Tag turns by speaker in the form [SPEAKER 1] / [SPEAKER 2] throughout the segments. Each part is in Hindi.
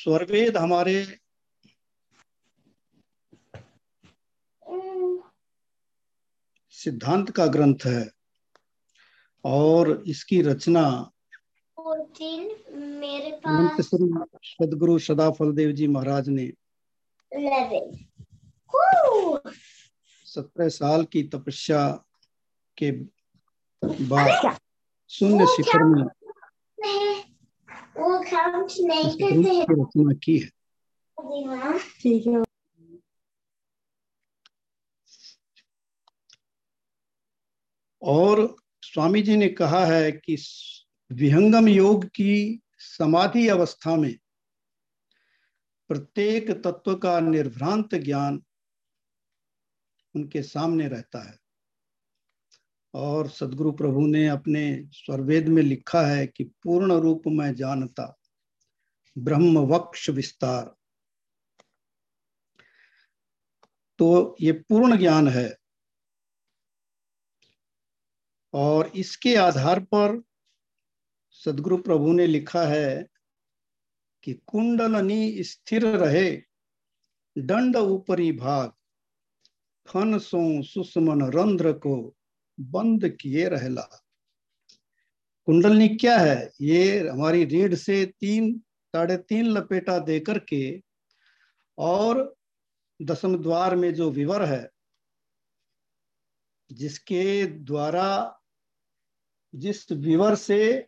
[SPEAKER 1] स्वरवेद हमारे सिद्धांत का ग्रंथ है और इसकी रचना
[SPEAKER 2] मेरे पास
[SPEAKER 1] सदगुरु सदाफल देव जी महाराज ने सत्रह साल की तपस्या के बाद शून्य शिखर में
[SPEAKER 2] वो काउंट नहीं करते
[SPEAKER 1] रचना की है
[SPEAKER 2] ठीक है
[SPEAKER 1] और स्वामी जी ने कहा है कि विहंगम योग की समाधि अवस्था में प्रत्येक तत्व का निर्भ्रांत ज्ञान उनके सामने रहता है। और सदगुरु प्रभु ने अपने स्वरवेद में लिखा है कि पूर्ण रूप में जानता, ब्रह्म वक्ष विस्तार। तो ये पूर्ण ज्ञान है। और इसके आधार पर सदगुरु प्रभु ने लिखा है कि कुंडलनी स्थिर रहे, दंड ऊपरी भाग, फन सो सुषमन रंध्र को बंद किए रहला। कुंडलनी क्या है? ये हमारी रीढ़ से तीन, साढ़े तीन लपेटा देकर के और दसम द्वार में जो विवर है, जिसके द्वारा, जिस विवर से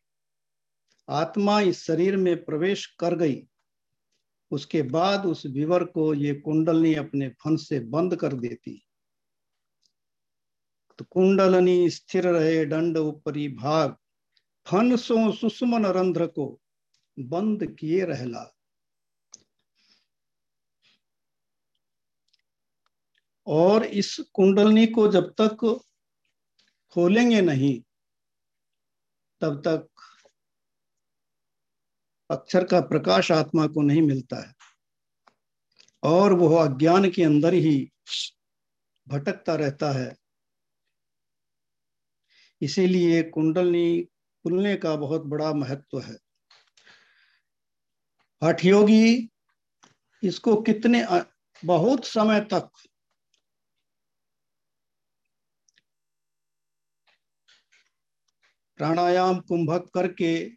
[SPEAKER 1] आत्मा इस शरीर में प्रवेश कर गई, उसके बाद उस विवर को ये कुंडलनी अपने फन से बंद कर देती तो कुंडलनी स्थिर रहे दंड ऊपरी भाग। फन सो सुषमन रंध्र को बंद किए रहला। और इस कुंडलनी को जब तक खोलेंगे नहीं, तब तक अक्षर का प्रकाश आत्मा को नहीं मिलता है। और वह अज्ञान के अंदर ही भटकता रहता है। इसीलिए कुंडलनी खुलने का बहुत बड़ा महत्व है। हठ योगी इसको कितने बहुत समय तक प्राणायाम, कुंभक करके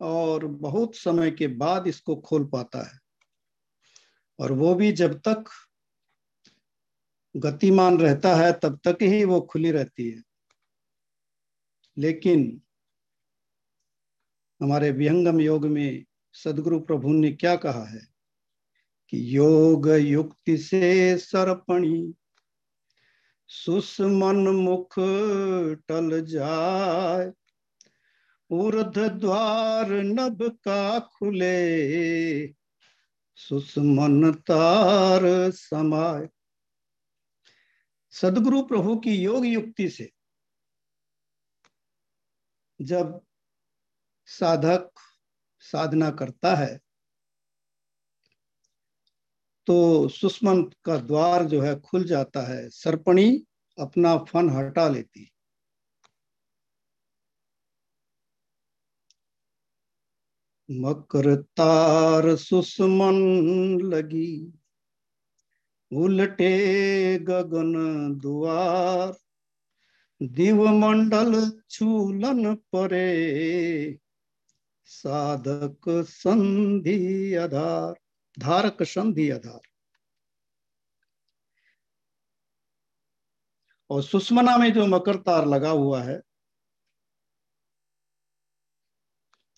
[SPEAKER 1] और बहुत समय के बाद इसको खोल पाता है। और वो भी जब तक गतिमान रहता है, तब तक ही वो खुली रहती है। लेकिन हमारे विहंगम योग में सदगुरु प्रभु ने क्या कहा है कि योग युक्ति से सरपणी सुषमन मुख टल जाय, उर्ध द्वार नभ का खुले सुषमन तार समाय। सदगुरु प्रभु की योग युक्ति से जब साधक साधना करता है तो सुष्मन का द्वार जो है खुल जाता है, सर्पणी अपना फन हटा लेती। मकर तार सुषमन लगी, उलटे गगन द्वार दिव मंडल छूलन परे। साधक संधि आधार, धारक संधि आधार। और सुषमना में जो मकर तार लगा हुआ है,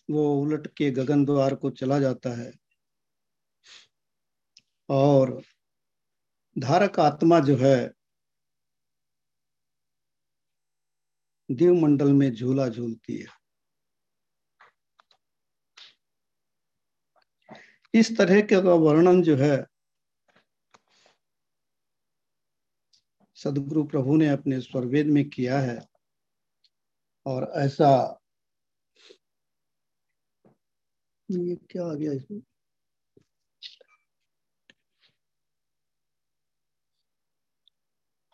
[SPEAKER 1] वो उलट के गगन द्वार को चला जाता है। और धारक आत्मा जो है दीव मंडल में झूला झूलती है। इस तरह के का वर्णन जो है, सदगुरु प्रभु ने अपने स्वरवेद में किया है और ऐसा ये क्या आ गया इसमें?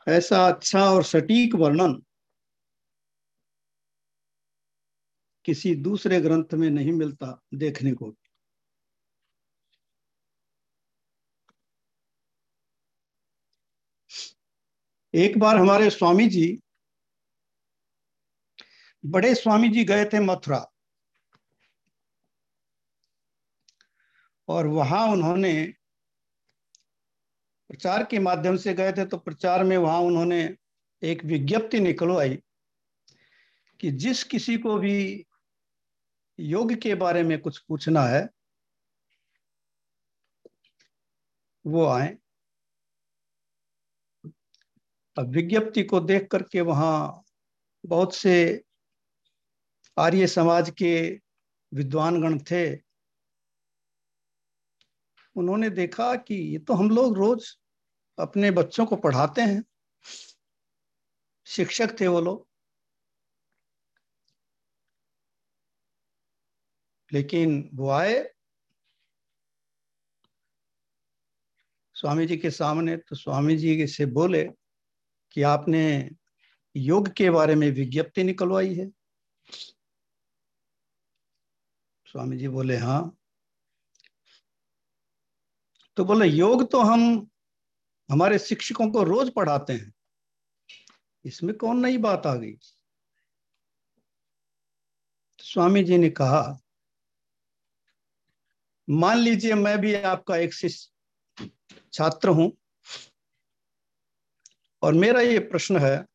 [SPEAKER 1] ऐसा अच्छा और सटीक वर्णन किसी दूसरे ग्रंथ में नहीं मिलता देखने को। एक बार हमारे स्वामी जी, बड़े स्वामी जी गए थे मथुरा, और वहाँ उन्होंने प्रचार के माध्यम से गए थे तो प्रचार में वहाँ उन्होंने एक विज्ञप्ति निकलवाई कि जिस किसी को भी योग के बारे में कुछ पूछना है, वो आए। अब विज्ञप्ति को देख करके वहाँ बहुत से आर्य समाज के विद्वान गण थे। उन्होंने देखा कि ये तो हम लोग रोज अपने बच्चों को पढ़ाते हैं, शिक्षक थे वो लोग। लेकिन वो आए। स्वामी जी के सामने तो स्वामी जी से बोले कि आपने योग के बारे में विज्ञप्ति निकलवाई है। स्वामी जी बोले हाँ। तो बोले, योग तो हम हमारे शिक्षकों को रोज पढ़ाते हैं। इसमें कौन नई बात आ गई? स्वामी जी ने कहा मान लीजिए मैं भी आपका एक शिष्य छात्र हूँ और मेरा ये प्रश्न है,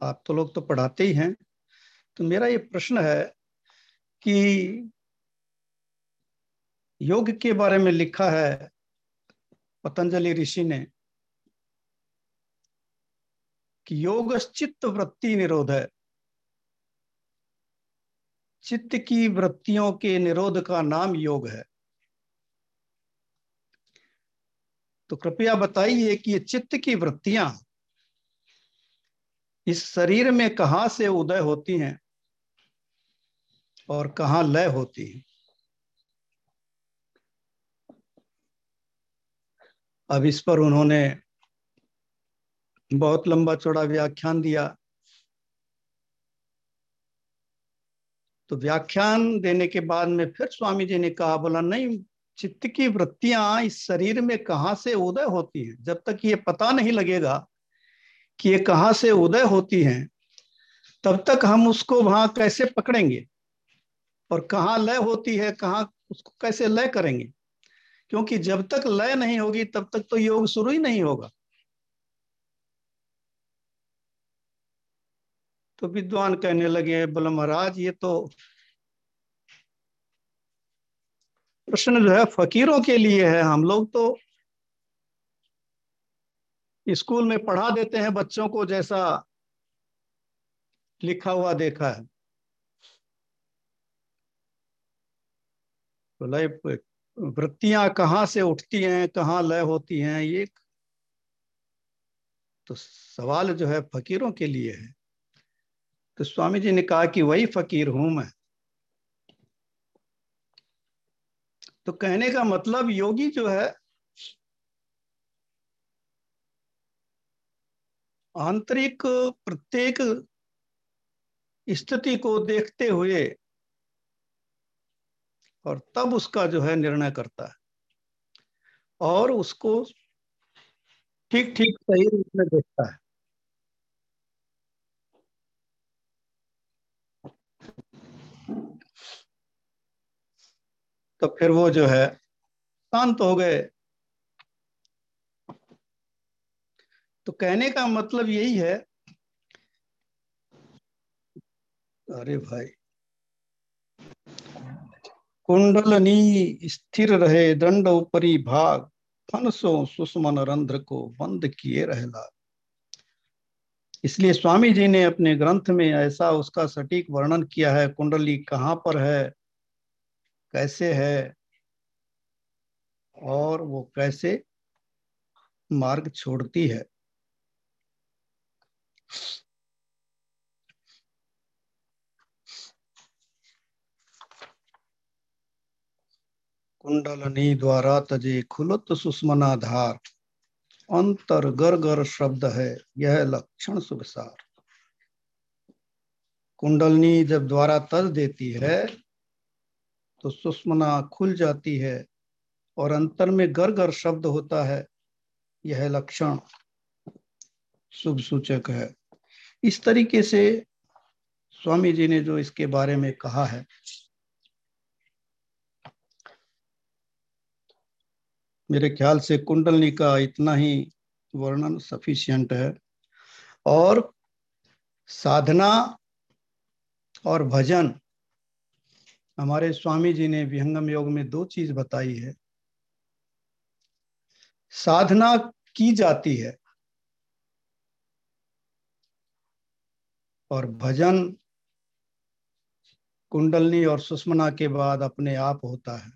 [SPEAKER 1] आप तो लोग तो पढ़ाते ही हैं तो मेरा ये प्रश्न है कि योग के बारे में लिखा है, पतंजलि ऋषि ने, कि योग चित्त वृत्ति निरोध है। चित्त की वृत्तियों के निरोध का नाम योग है। तो कृपया बताइए कि ये चित्त की वृत्तियाँ इस शरीर में कहाँ से उदय होती हैं और कहाँ लय होती हैं? अब इस पर उन्होंने बहुत लंबा चौड़ा व्याख्यान दिया। तो व्याख्यान देने के बाद में फिर स्वामी जी ने कहा, बोला, नहीं चित्त की वृत्तियाँ इस शरीर में कहाँ से उदय होती हैं? जब तक ये पता नहीं लगेगा कि ये कहाँ से उदय होती हैं, तब तक हम उसको वहाँ कैसे पकड़ेंगे? और कहाँ लय होती है, कहाँ उसको कैसे लय करेंगे? क्योंकि जब तक लय नहीं होगी, तब तक तो योग शुरू ही नहीं होगा। तो विद्वान कहने लगे, बोले महाराज, ये तो प्रश्न जो है, फकीरों के लिए है। हम लोग तो स्कूल में पढ़ा देते हैं, बच्चों को जैसा लिखा हुआ देखा है। तो वृत्तियाँ कहाँ से उठती हैं, कहाँ लय होती हैं, ये तो सवाल जो है, फकीरों के लिए है। तो स्वामी जी ने कहा कि, वही फकीर हूँ मैं। तो कहने का मतलब योगी जो है, आंतरिक प्रत्येक स्थिति को देखते हुए और तब उसका जो है निर्णय करता है। और उसको ठीक ठीक सही रूप में देखता है। तो फिर वो जो है शांत हो गए। तो कहने का मतलब यही है, अरे भाई, कुंडलनी स्थिर रहे, दंड ऊपरी भाग, फनसो सुषमन रंध्र को बंद किए रहला। इसलिए स्वामी जी ने अपने ग्रंथ में ऐसा उसका सटीक वर्णन किया है, कुंडली कहाँ पर है? कैसे है? और वो कैसे मार्ग छोड़ती है? कुंडलनी द्वारा तजे खुलत सुषमनाधार। अंतर गर गर शब्द है, यह लक्षण सुखसार कुंडलनी जब द्वारा तज देती है तो सुषमना खुल जाती है और अंतर में गर गर शब्द होता है। यह लक्षण शुभ सूचक है। इस तरीके से स्वामी जी ने जो इसके बारे में कहा है। मेरे ख्याल से कुंडलनी का इतना ही वर्णन सफिशियंट है। और साधना और भजन हमारे स्वामी जी ने विहंगम योग में दो चीज़ बताई है। साधना की जाती है और भजन कुंडलनी और सुषमना के बाद अपने आप होता है।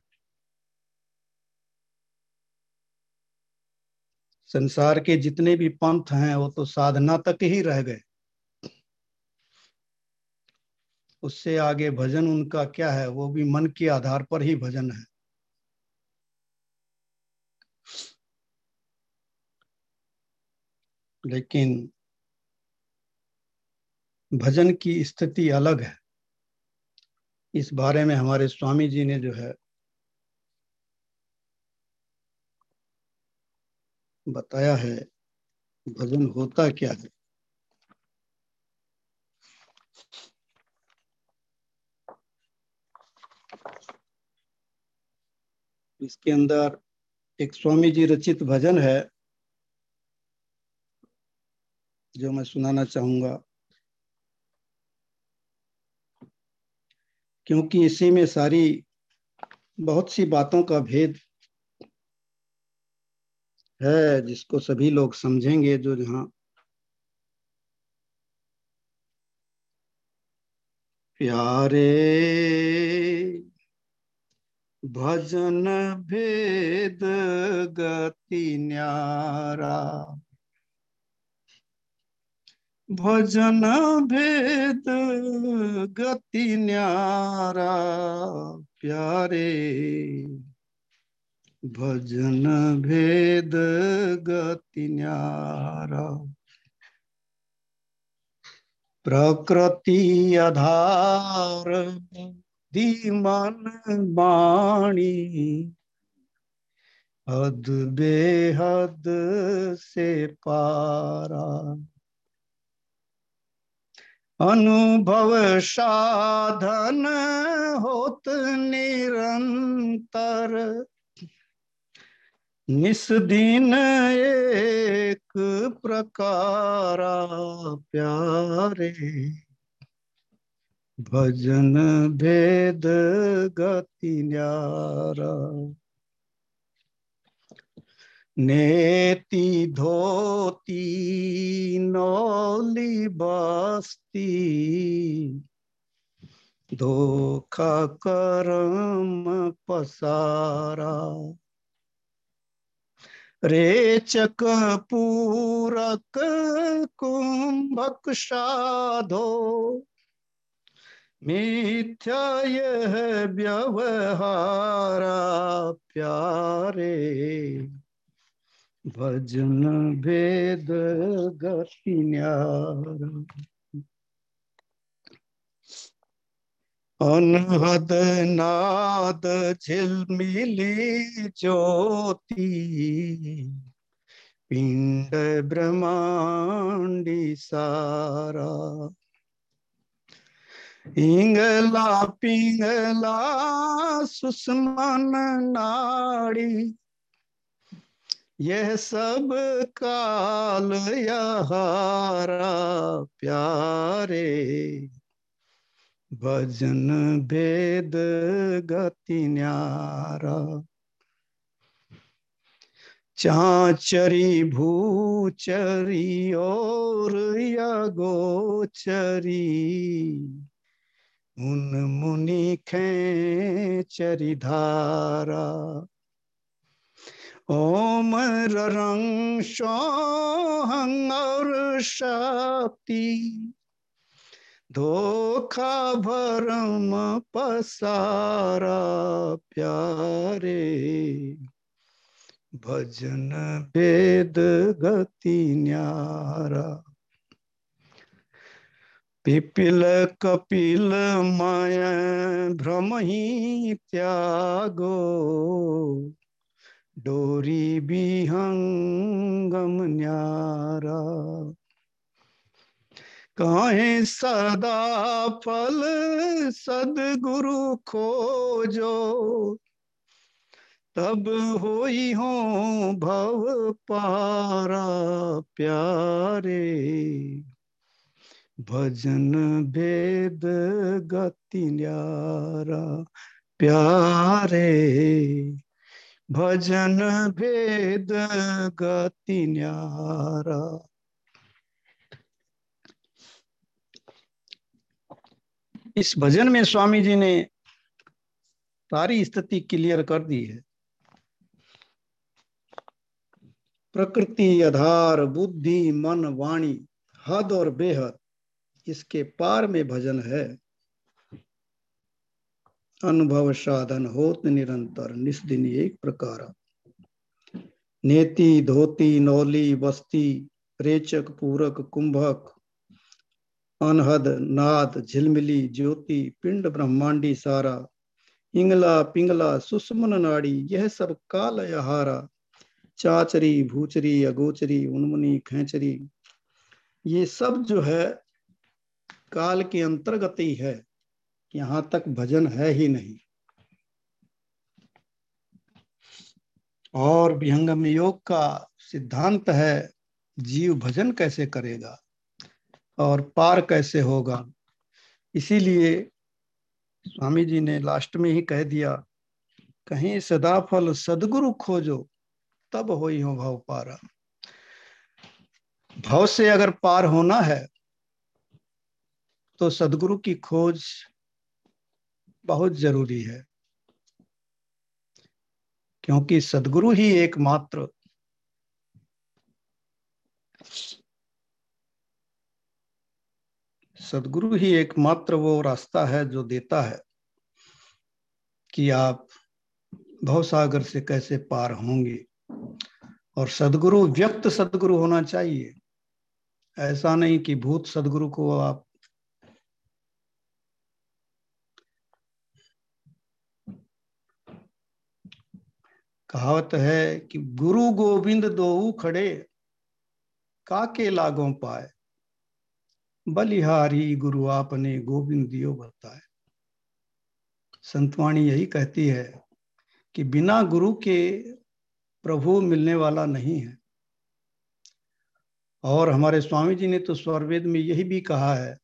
[SPEAKER 1] संसार के जितने भी पंथ हैं, वो तो साधना तक ही रह गए। उससे आगे भजन उनका क्या है? वो भी मन के आधार पर ही भजन है। लेकिन भजन की स्थिति अलग है। इस बारे में हमारे स्वामी जी ने जो है बताया है, भजन होता क्या है? इसके अंदर एक स्वामी जी रचित भजन है, जो मैं सुनाना चाहूँगा। क्योंकि इसी में सारी बहुत सी बातों का भेद है, जिसको सभी लोग समझेंगे, जो जहाँ प्यारे भजन भेद गति न्यारा। भजन भेद गति न्यारा, प्यारे। भजन भेद गति न्यारा। प्रकृति आधार धीमन बाणी हद बेहद से पारा। अनुभव साधन होत निरंतर। निस्दिन एक प्रकार प्यारे। भजन भेद गति न्यारा। नेति धोती नौली बस्ती। धोखा करम पसारा। रेचक पूरक कुंभक साधो। मिथ्या यह व्यवहारा प्यारे भजन भेद गति अनहद नाद झिलमिली ज्योति पिंड ब्रह्मांडी सारा। इंगला, पिंगला सुषमन नाड़ी। यह सब काल यहारा प्यारे। भजन भेद गति न्यारा। चाचरी भूचरी और या गोचरी मुनि खेचरी धारा। ओम रंग सोहंग और शक्ति, धोखा भरम पसारा प्यारे। भजन वेद गति न्यारा। पिपिल कपिल माया भ्रम ही त्यागो। डोरी विहंगम न्यारा। काहे सदा फल सदगुरु खोजो। तब होई हो भव पारा प्यारे। भजन भेद गति न्यारा, प्यारे। भजन भेद गति न्यारा। इस भजन में स्वामी जी ने सारी स्थिति क्लियर कर दी है। प्रकृति, आधार, बुद्धि, मन, वाणी, हद और बेहद। इसके पार में भजन है? अनुभव साधन होत निरंतर, निस्दिन एक प्रकार। नेति, धोती, नौली, बस्ती रेचक पूरक, कुंभक, अनहद, नाद, झिलमिली, ज्योति, पिंड, ब्रह्मांडी, सारा। इंगला, पिंगला, सुषमन नाड़ी, यह सब काल यहारा। चाचरी, भूचरी, अगोचरी, उन्मुनी, खेचरी। ये सब जो है काल के अंतर्गत ही है यहाँ तक भजन है ही नहीं। और विहंगम योग का सिद्धांत है, जीव भजन कैसे करेगा और पार कैसे होगा? इसीलिए स्वामी जी ने लास्ट में ही कह दिया, कहीं सदाफल सदगुरु खोजो, तब हो ही हो भाव पारा। भाव से अगर पार होना है तो सदगुरु की खोज बहुत ज़रूरी है। क्योंकि सदगुरु ही एकमात्र सदगुरु ही एकमात्र वो रास्ता है जो देता है कि आप भवसागर से कैसे पार होंगे। और सदगुरु व्यक्त सदगुरु होना चाहिए। ऐसा नहीं कि भूत सदगुरु को आप कहावत है कि गुरु गोविंद दो खड़े, काके लागो पाए। बलिहारी गुरु आपने गोविंद दियो बताए संतवाणी यही कहती है कि बिना गुरु के प्रभु मिलने वाला नहीं है। और हमारे स्वामी जी ने तो स्वरवेद में यही भी कहा है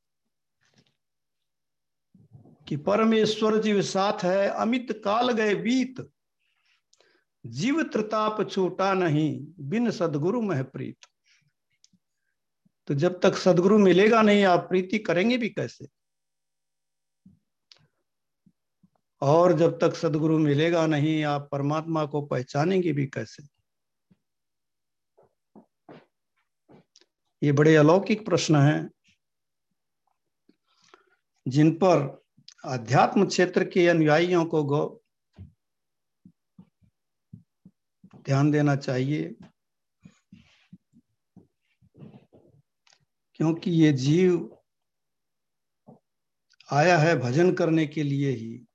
[SPEAKER 1] कि परमेश्वर जीव साथ है, अमित काल गए बीत। जीव त्रिताप छूटा नहीं, बिन सदगुरु मह प्रीत। तो जब तक सदगुरु मिलेगा नहीं, आप प्रीति करेंगे भी कैसे? और जब तक सदगुरु मिलेगा नहीं, आप परमात्मा को पहचानेंगे भी कैसे? ये बड़े अलौकिक प्रश्न हैं, जिन पर अध्यात्म क्षेत्र के अनुयायियों को ध्यान देना चाहिए, क्योंकि ये जीव आया है भजन करने के लिए ही।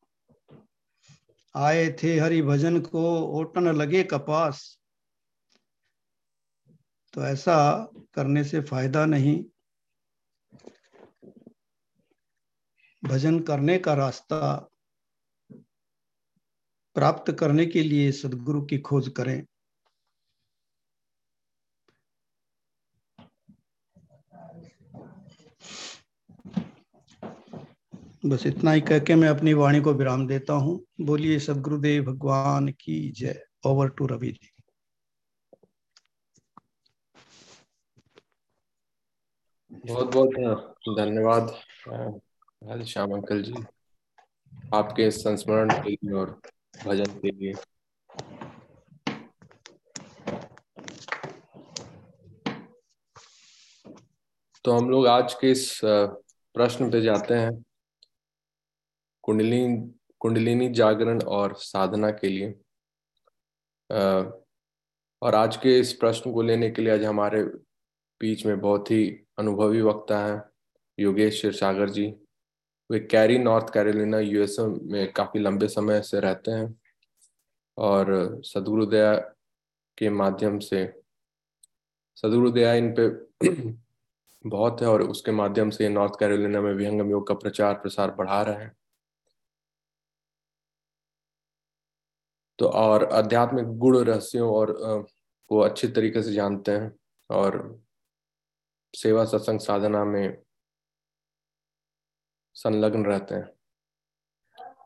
[SPEAKER 1] आए थे हरि भजन को, ओटन लगे कपास। तो ऐसा करने से फ़ायदा नहीं। भजन करने का रास्ता प्राप्त करने के लिए सदगुरु की खोज करें। बस इतना ही कह के मैं अपनी वाणी को विराम देता हूँ। बोलिए, सदगुरुदेव भगवान की जय। ओवर टू रवि जी
[SPEAKER 3] बहुत बहुत धन्यवाद श्याम अंकल जी। आपके संस्मरण और भजन के लिए। तो हम लोग आज के इस प्रश्न पे जाते हैं। कुंडलिनी कुंडलिनी जागरण और साधना के लिए। और आज के इस प्रश्न को लेने के लिए आज हमारे बीच में बहुत ही अनुभवी वक्ता हैं योगेश क्षीरसागर जी। वे कैरी नॉर्थ कैरोलिना, यूएसए में काफ़ी लंबे समय से रहते हैं और सदगुरुदया के माध्यम से, सदगुरुदया इन पे बहुत है और उसके माध्यम से नॉर्थ कैरोलिना में विहंगम योग का प्रचार प्रसार बढ़ा रहे हैं। तो और आध्यात्मिक गुण रहस्यों और वो अच्छे तरीके से जानते हैं और सेवा सत्संग साधना में संलग्न रहते हैं।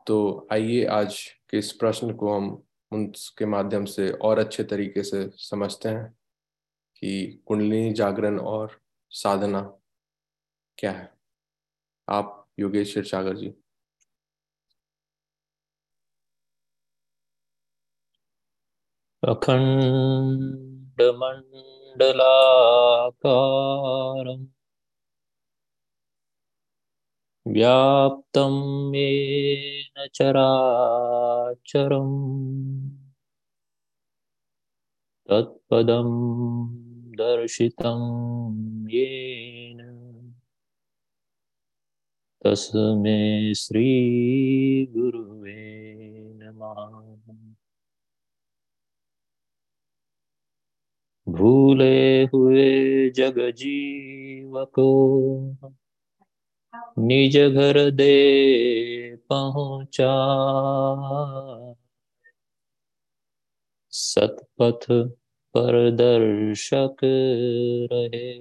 [SPEAKER 3] तो आइए आज के इस प्रश्न को हम उनके माध्यम से और अच्छे तरीके से समझते हैं कि कुंडलिनी जागरण और साधना क्या है। आप योगेश क्षीरसागर जी।
[SPEAKER 4] अखण्डमण्डलाकारम् व्याप्तं येन चराचरम्। तत्पदं दर्शितं येन। तस्मै श्रीगुरुवे भूले हुए जग जीव को निज घर दे पहुँचा। सतपथ पर दर्शक रहे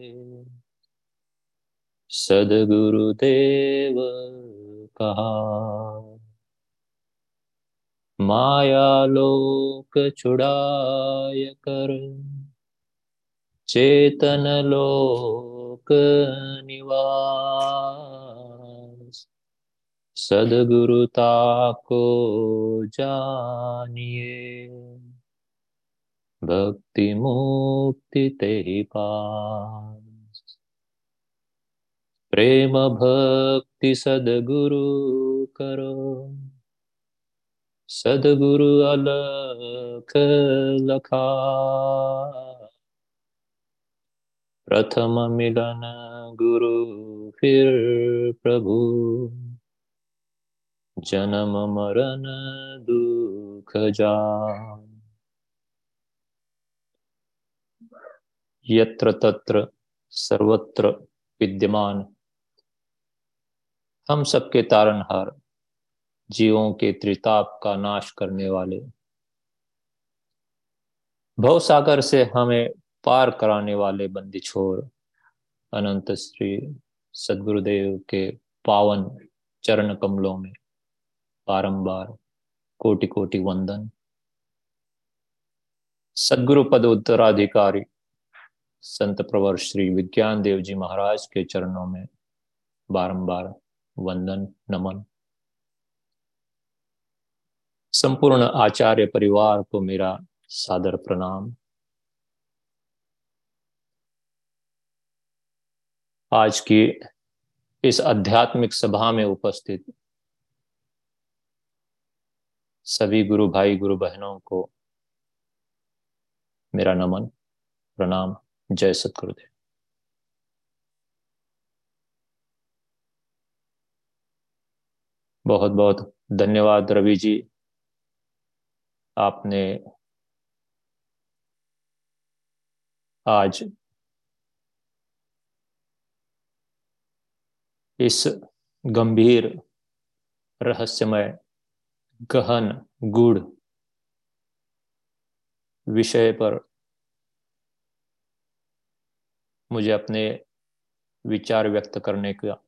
[SPEAKER 4] सदगुरुदेव कहा। माया लोक छुड़ाय कर। चेतन लोक निवास सदगुरुता को जानिए। भक्ति मुक्ति ते पास। प्रेम भक्ति सदगुरु करो। सदगुरु अलख लखा। प्रथम मिलन गुरु फिर प्रभु। जन्म मरण दुख यत्र तत्र सर्वत्र विद्यमान। हम सबके तारनहार जीवों के त्रिताप का नाश करने वाले। भव सागर से हमें पार कराने वाले बंदी छोर, अनंत श्री सदगुरुदेव के पावन चरण कमलों में बारंबार कोटि कोटि वंदन। सदगुरु पद उत्तराधिकारी संत प्रवर श्री विज्ञान देव जी महाराज के चरणों में बारंबार वंदन, नमन। संपूर्ण आचार्य परिवार को मेरा सादर प्रणाम। आज की इस आध्यात्मिक सभा में उपस्थित सभी गुरु भाई, गुरु बहनों को मेरा नमन, प्रणाम, जय सतगुरुदेव। बहुत बहुत धन्यवाद रवि जी, आपने आज इस गंभीर रहस्यमय गहन गुड़ विषय पर मुझे अपने विचार व्यक्त करने का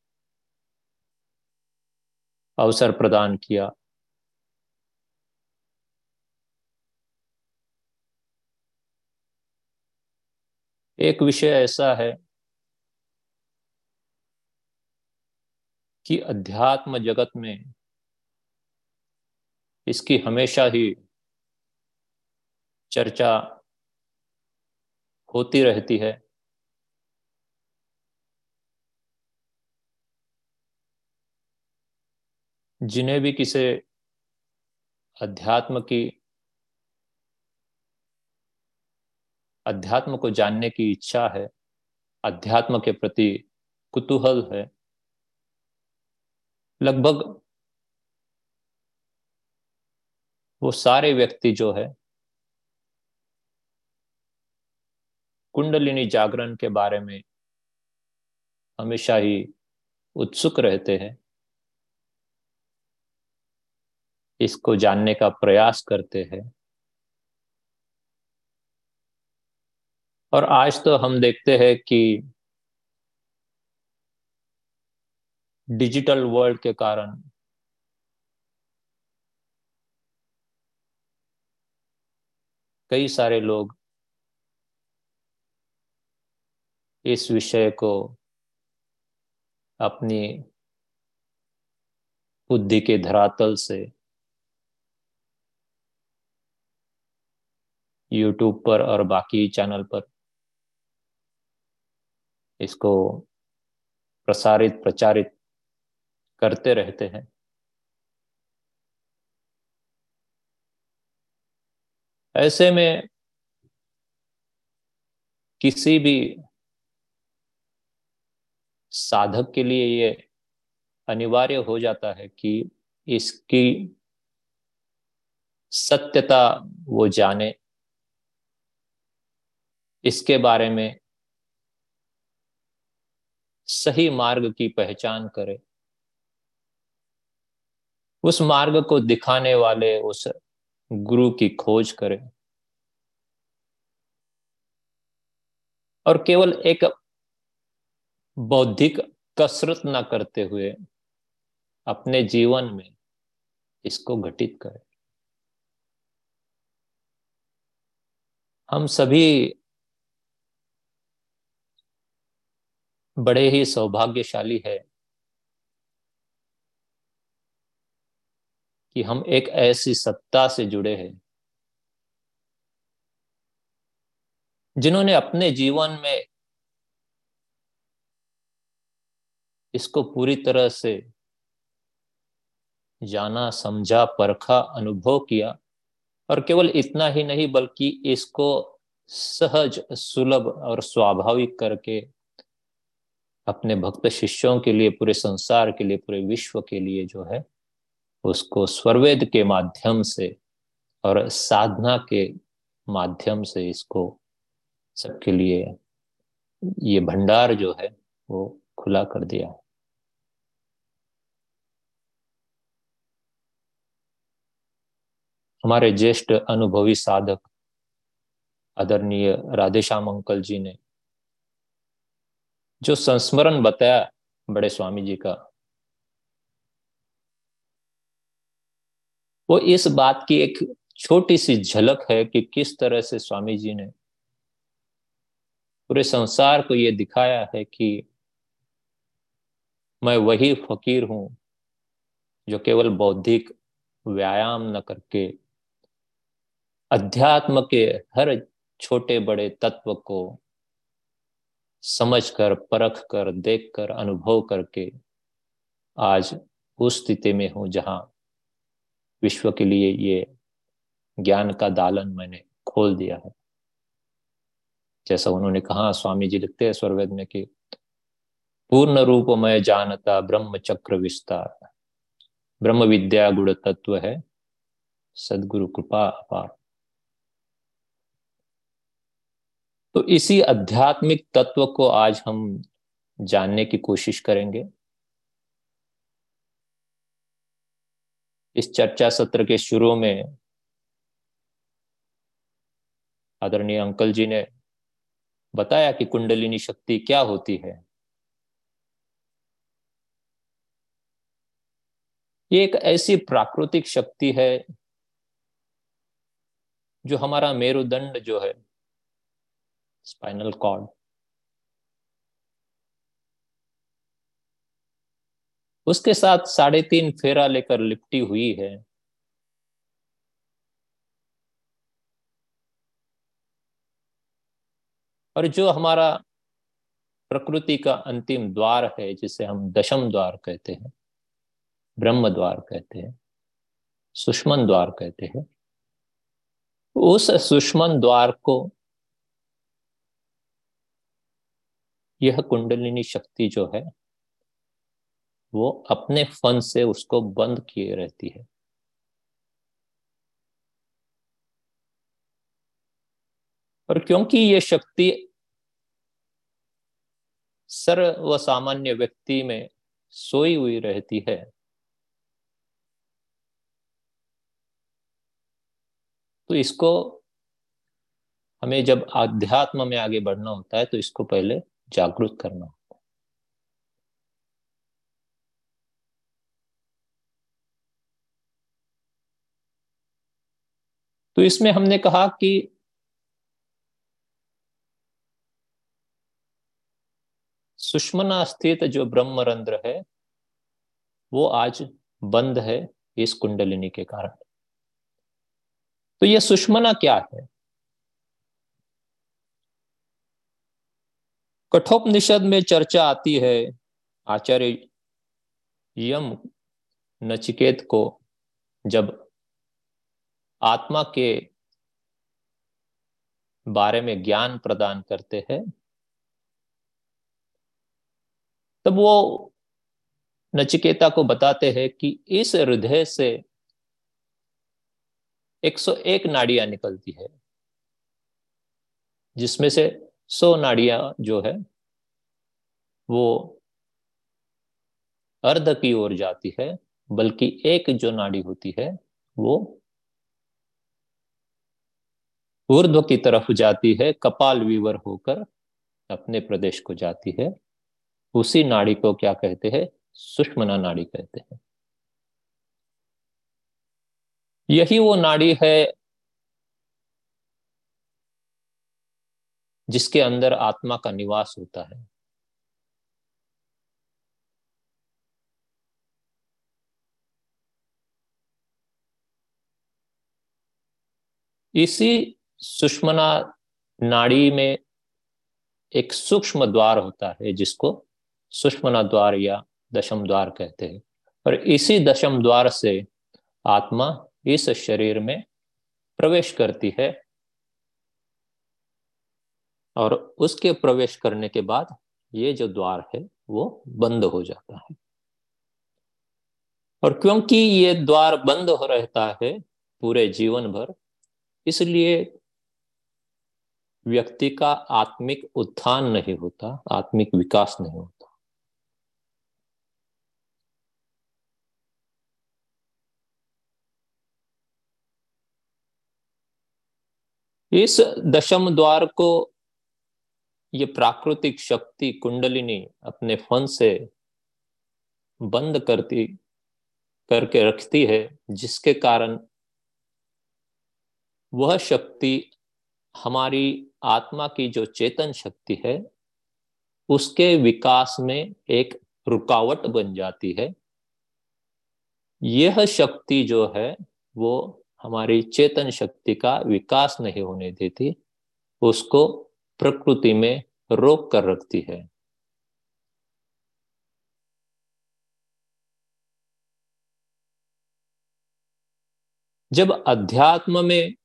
[SPEAKER 4] अवसर प्रदान किया। एक विषय ऐसा है कि अध्यात्म जगत में इसकी हमेशा ही चर्चा होती रहती है। जिन्हें भी किसी अध्यात्म की, अध्यात्म को जानने की इच्छा है, अध्यात्म के प्रति कुतूहल है लगभग वो सारे व्यक्ति जो है, कुंडलिनी जागरण के बारे में हमेशा ही उत्सुक रहते हैं। इसको जानने का प्रयास करते हैं। और आज तो हम देखते हैं कि डिजिटल वर्ल्ड के कारण। कई सारे लोग इस विषय को अपनी बुद्धि के धरातल से यूट्यूब पर और बाकी चैनल पर इसको प्रसारित, प्रचारित करते रहते हैं। ऐसे में किसी भी साधक के लिए ये अनिवार्य हो जाता है कि इसकी सत्यता वो जाने। इसके बारे में सही मार्ग की पहचान करे। उस मार्ग को दिखाने वाले उस गुरु की खोज करे। और केवल एक बौद्धिक कसरत ना करते हुए अपने जीवन में इसको घटित करे। हम सभी बड़े ही सौभाग्यशाली है। कि हम एक ऐसी सत्ता से जुड़े हैं, जिन्होंने अपने जीवन में इसको पूरी तरह से जाना, समझा, परखा, अनुभव किया और केवल इतना ही नहीं, बल्कि इसको सहज, सुलभ और स्वाभाविक करके अपने भक्त शिष्यों के लिए, पूरे संसार के लिए, पूरे विश्व के लिए जो है उसको स्वरवेद के माध्यम से और साधना के माध्यम से इसको सबके लिए ये भंडार जो है वो खुला कर दिया हमारे ज्येष्ठ अनुभवी साधक आदरणीय राधेश्याम अंकल जी ने जो संस्मरण बताया बड़े स्वामी जी का वो इस बात की एक छोटी सी झलक है कि किस तरह से स्वामी जी ने पूरे संसार को ये दिखाया है कि मैं वही फकीर हूँ जो केवल बौद्धिक व्यायाम न करके अध्यात्म के हर छोटे बड़े तत्व को समझकर परख कर देख कर अनुभव करके आज उस स्थिति में हूँ जहाँ विश्व के लिए ये ज्ञान का दालन मैंने खोल दिया है। जैसा उन्होंने कहा स्वामी जी लिखते हैं स्वरवेद में कि पूर्ण रूप में जानता ब्रह्म चक्र विस्तार। ब्रह्म विद्या गुण तत्व है, सदगुरु कृपा अपार। तो इसी आध्यात्मिक तत्व को आज हम जानने की कोशिश करेंगे। इस चर्चा सत्र के शुरू में आदरणीय अंकल जी ने बताया कि कुंडलिनी शक्ति क्या होती है। ये एक ऐसी प्राकृतिक शक्ति है जो हमारा मेरुदंड जो है स्पाइनल कॉर्ड उसके साथ साढ़े तीन फेरा लेकर लिपटी हुई है। और जो हमारा प्रकृति का अंतिम द्वार है, जिसे हम दशम द्वार कहते हैं, ब्रह्म द्वार कहते हैं, सुष्मन द्वार कहते हैं, उस सुष्मन द्वार को यह कुंडलिनी शक्ति जो है वो अपने फन से उसको बंद किए रहती है। और क्योंकि ये शक्ति सर्व सामान्य व्यक्ति में सोई हुई रहती है तो इसको हमें जब आध्यात्म में आगे बढ़ना होता है तो इसको पहले जागरूक करना तो इसमें हमने कहा कि सुषमना स्थित जो ब्रह्मरंध्र है, वो आज बंद है इस कुंडलिनी के कारण। तो यह सुषमना क्या है? कठोपनिषद में चर्चा आती है, आचार्य यम नचिकेत को जब आत्मा के बारे में ज्ञान प्रदान करते हैं। तब वो नचिकेता को बताते हैं कि इस हृदय से 101 नाड़ियाँ निकलती है, जिसमें से 100 नाड़ियाँ जो है, वो अर्ध की ओर जाती है, बल्कि एक जो नाड़ी होती है, वो ऊर्ध्व की तरफ़ जाती है, कपाल विवर होकर अपने प्रदेश को जाती है। उसी नाड़ी को क्या कहते हैं? सुषमना नाड़ी कहते हैं। यही वो नाड़ी है जिसके अंदर आत्मा का निवास होता है। इसी सुषमना नाड़ी में एक सूक्ष्म द्वार होता है, जिसको सुषमना द्वार या दशम द्वार कहते हैं। और इसी दशम द्वार से आत्मा इस शरीर में प्रवेश करती है और उसके प्रवेश करने के बाद ये जो द्वार है, वो बंद हो जाता है। और क्योंकि ये द्वार बंद हो रहता है पूरे जीवन भर, इसलिए व्यक्ति का आत्मिक उत्थान नहीं होता, आत्मिक विकास नहीं होता। इस दशम द्वार को ये प्राकृतिक शक्ति कुंडलिनी अपने फन से बंद करती, करके रखती है, जिसके कारण वह शक्ति हमारी आत्मा की जो चेतन शक्ति है, उसके विकास में एक रुकावट बन जाती है। यह शक्ति जो है, वो हमारी चेतन शक्ति का विकास नहीं होने देती, उसको प्रकृति में रोक कर रखती है। जब अध्यात्म में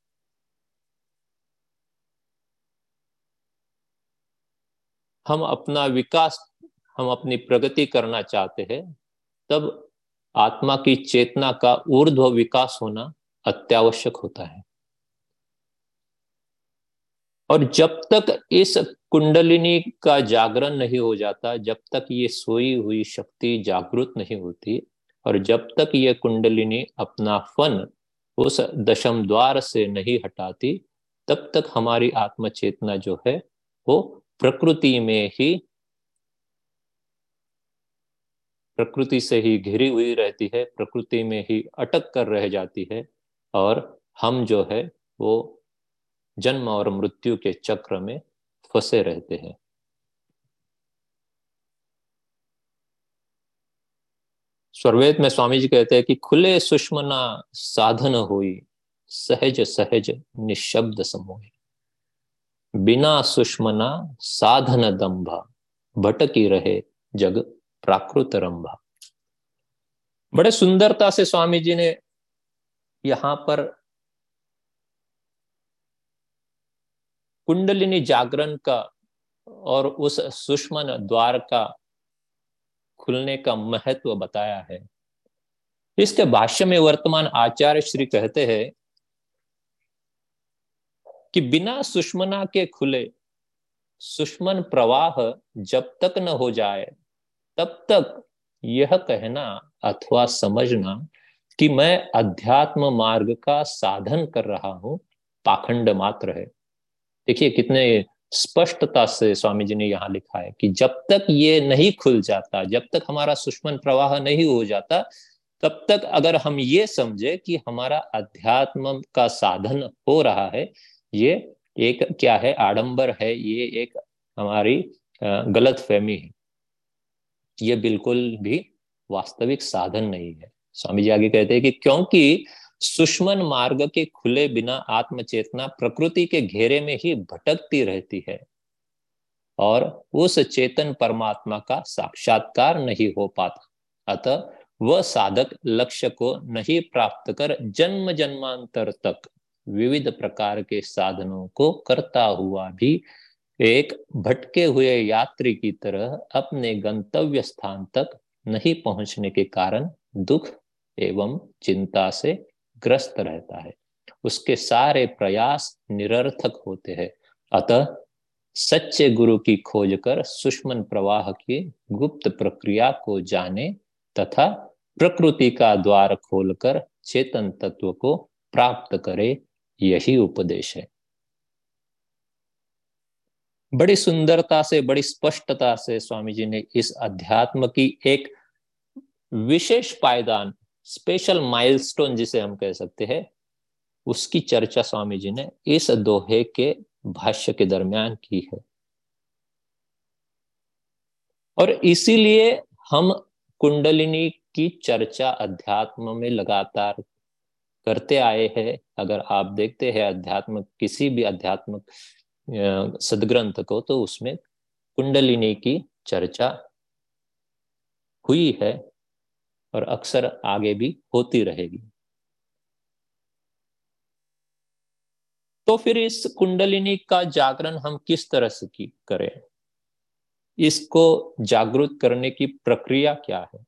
[SPEAKER 4] हम अपना विकास हम अपनी प्रगति करना चाहते हैं, तब आत्मा की चेतना का ऊर्ध्व विकास होना अत्यावश्यक होता है। और जब तक इस कुंडलिनी का जागरण नहीं हो जाता, जब तक ये सोई हुई शक्ति जागृत नहीं होती, और जब तक ये कुंडलिनी अपना फन उस दशम द्वार से नहीं हटाती, तब तक हमारी आत्म चेतना जो है, वो प्रकृति में ही प्रकृति से ही घिरी हुई रहती है प्रकृति में ही अटक कर रह जाती है और हम जो है, वो जन्म और मृत्यु के चक्र में फंसे रहते हैं। स्वर्वेद में स्वामी जी कहते हैं कि खुले सुषमना साधन हुई, सहज सहज निशब्द समोह। बिना सुषमना साधन दंभा, भटकी रहे जग प्राकृत रंभा। बड़े सुंदरता से स्वामी जी ने यहाँ पर कुंडलिनी जागरण का और उस सुष्मन द्वार का खुलने का महत्व बताया है। इसके भाष्य में वर्तमान आचार्य श्री कहते हैं कि बिना सुषमना के खुले सुषमन प्रवाह जब तक न हो जाए, तब तक यह कहना अथवा समझना कि मैं अध्यात्म मार्ग का साधन कर रहा हूँ, पाखंड मात्र है। देखिए कितने स्पष्टता से स्वामी जी ने यहाँ लिखा है कि जब तक ये नहीं खुल जाता, जब तक हमारा सुषमन प्रवाह नहीं हो जाता, तब तक अगर हम ये समझे कि हमारा अध्यात्म का साधन हो रहा है ये एक क्या है? आडंबर है, ये एक हमारी गलत फहमी है। ये बिल्कुल भी वास्तविक साधन नहीं है। स्वामी जी आगे कहते हैं कि क्योंकि सुषमन मार्ग के खुले बिना आत्मचेतना प्रकृति के घेरे में ही भटकती रहती है और उस चेतन परमात्मा का साक्षात्कार नहीं हो पाता। अतः वह साधक लक्ष्य को नहीं प्राप्त कर जन्म जन्मांतर तक विविध प्रकार के साधनों को करता हुआ भी एक भटके हुए यात्री की तरह अपने गंतव्य स्थान तक नहीं पहुँचने के कारण दुख एवं चिंता से ग्रस्त रहता है। उसके सारे प्रयास निरर्थक होते हैं। अतः सच्चे गुरु की खोज कर सुष्मन प्रवाह की गुप्त प्रक्रिया को जाने तथा प्रकृति का द्वार खोलकर चेतन तत्व को प्राप्त करे यही उपदेश है। बड़ी सुंदरता से, बड़ी स्पष्टता से स्वामी जी ने इस अध्यात्म की एक विशेष पायदान स्पेशल माइलस्टोन जिसे हम कह सकते हैं, उसकी चर्चा स्वामी जी ने इस दोहे के भाष्य के दरमियान की है। और इसीलिए हम कुंडलिनी की चर्चा अध्यात्म में लगातार करते आए हैं, अगर आप देखते हैं अध्यात्म, किसी भी अध्यात्मक सदग्रंथ को तो उसमें कुंडलिनी की चर्चा हुई है और अक्सर आगे भी होती रहेगी। तो फिर इस कुंडलिनी का जागरण हम किस तरह से की करें? इसको जागृत करने की प्रक्रिया क्या है?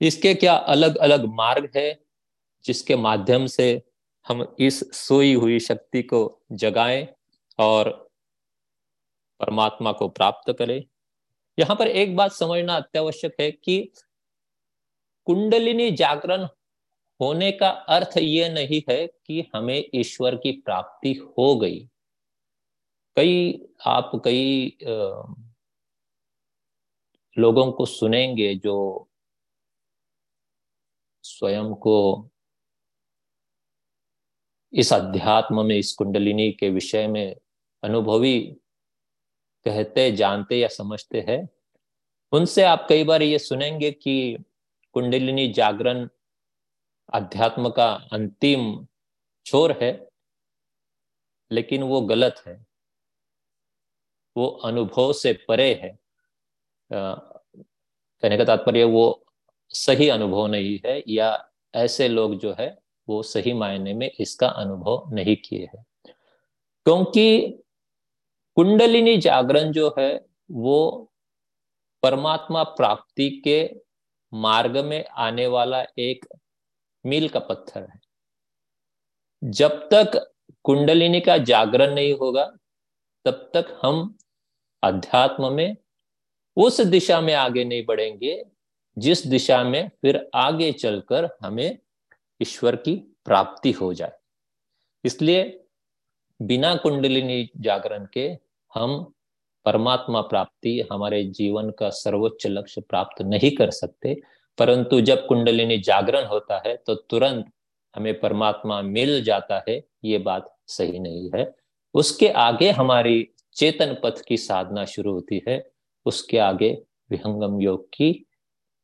[SPEAKER 4] इसके क्या अलग अलग मार्ग है? जिसके माध्यम से हम इस सोई हुई शक्ति को जगाएँ और परमात्मा को प्राप्त करें। यहाँ पर एक बात समझना अत्यावश्यक है कि कुंडलिनी जागरण होने का अर्थ ये नहीं है कि हमें ईश्वर की प्राप्ति हो गई। कई आप कई लोगों को सुनेंगे जो स्वयं को इस अध्यात्म में, इस कुंडलिनी के विषय में अनुभवी कहते, जानते या समझते हैं। उनसे आप कई बार ये सुनेंगे कि कुंडलिनी जागरण अध्यात्म का अंतिम छोर है, लेकिन वो गलत है। वो अनुभव से परे है। कहने का तात्पर्य, वो सही अनुभव नहीं है, या ऐसे लोग जो है वो सही मायने में इसका अनुभव नहीं किए हैं। क्योंकि कुंडलिनी जागरण जो है, वो परमात्मा प्राप्ति के मार्ग में आने वाला एक मील का पत्थर है। जब तक कुंडलिनी का जागरण नहीं होगा, तब तक हम अध्यात्म में उस दिशा में आगे नहीं बढ़ेंगे, जिस दिशा में फिर आगे चलकर हमें ईश्वर की प्राप्ति हो जाए। इसलिए बिना कुंडलिनी जागरण के हम परमात्मा प्राप्ति, हमारे जीवन का सर्वोच्च लक्ष्य प्राप्त नहीं कर सकते। परंतु जब कुंडलिनी जागरण होता है तो तुरंत हमें परमात्मा मिल जाता है, ये बात सही नहीं है। उसके आगे हमारी चेतन पथ की साधना शुरू होती है। उसके आगे विहंगम योग की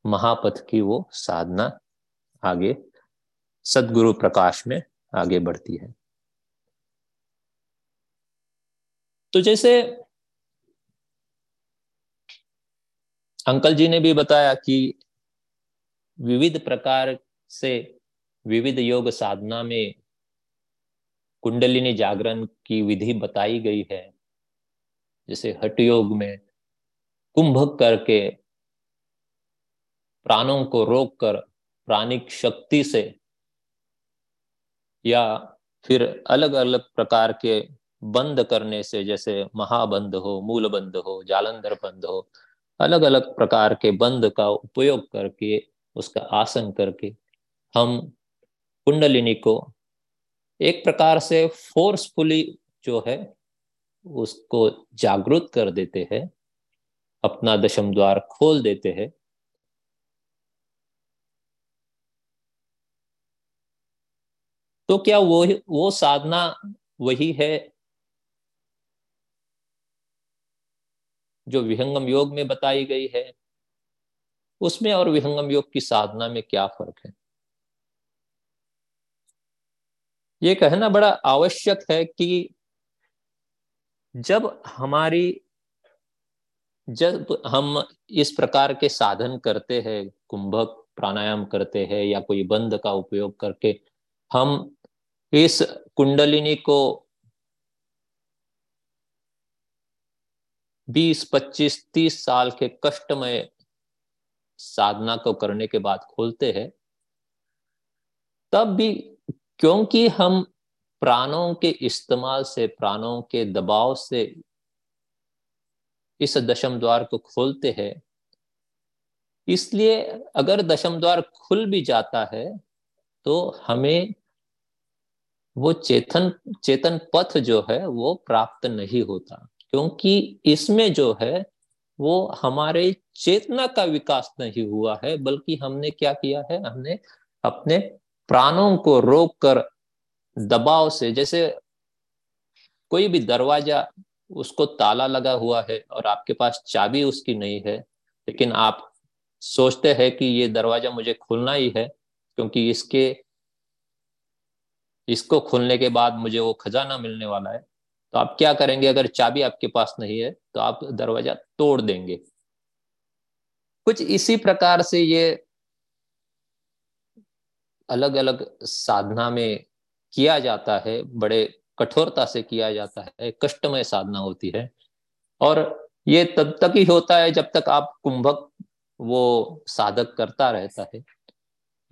[SPEAKER 4] महापथ की वो साधना आगे सदगुरु प्रकाश में आगे बढ़ती है। तो जैसे अंकल जी ने भी बताया कि विविध प्रकार से विविध योग साधना में कुंडलिनी जागरण की विधि बताई गई है। जैसे हट योग में कुंभ करके प्राणों को रोककर प्राणिक शक्ति से या फिर अलग अलग प्रकार के बंद करने से, जैसे महाबंध हो मूल बंध हो, जालंधर बंद हो अलग अलग प्रकार के बंद का उपयोग करके, उसका आसन करके हम कुंडलिनी को एक प्रकार से फोर्सफुली जो है, उसको जागृत कर देते हैं, अपना दशम द्वार खोल देते हैं। तो क्या वो वो साधना वही है जो विहंगम योग में बताई गई है? उसमें और विहंगम योग की साधना में क्या फ़र्क है? ये कहना बड़ा आवश्यक है कि जब हमारी, जब हम इस प्रकार के साधन करते हैं, कुंभक प्राणायाम करते हैं या कोई बंद का उपयोग करके हम इस कुंडलिनी को 20, 25, 30 साल के कष्टमय साधना को करने के बाद खोलते हैं तब भी क्योंकि हम प्राणों के इस्तेमाल से प्राणों के दबाव से इस दशम द्वार को खोलते हैं इसलिए अगर दशम द्वार खुल भी जाता है तो हमें वो चेतन चेतन पथ जो है वो प्राप्त नहीं होता, क्योंकि इसमें जो है वो हमारे चेतना का विकास नहीं हुआ है, बल्कि हमने क्या किया है, हमने अपने प्राणों को रोक कर दबाव से, जैसे कोई भी दरवाज़ा उसको ताला लगा हुआ है और आपके पास चाबी उसकी नहीं है, लेकिन आप सोचते हैं कि ये दरवाज़ा मुझे खुलना ही है क्योंकि इसके, इसको खोलने के बाद मुझे वो खजाना मिलने वाला है। तो आप क्या करेंगे? अगर चाबी आपके पास नहीं है तो आप दरवाज़ा तोड़ देंगे। कुछ इसी प्रकार से ये अलग अलग साधना में किया जाता है, बड़े कठोरता से किया जाता है, कष्टमय साधना होती है। और ये तब तक ही होता है जब तक आप कुंभक वो साधक करता रहता है।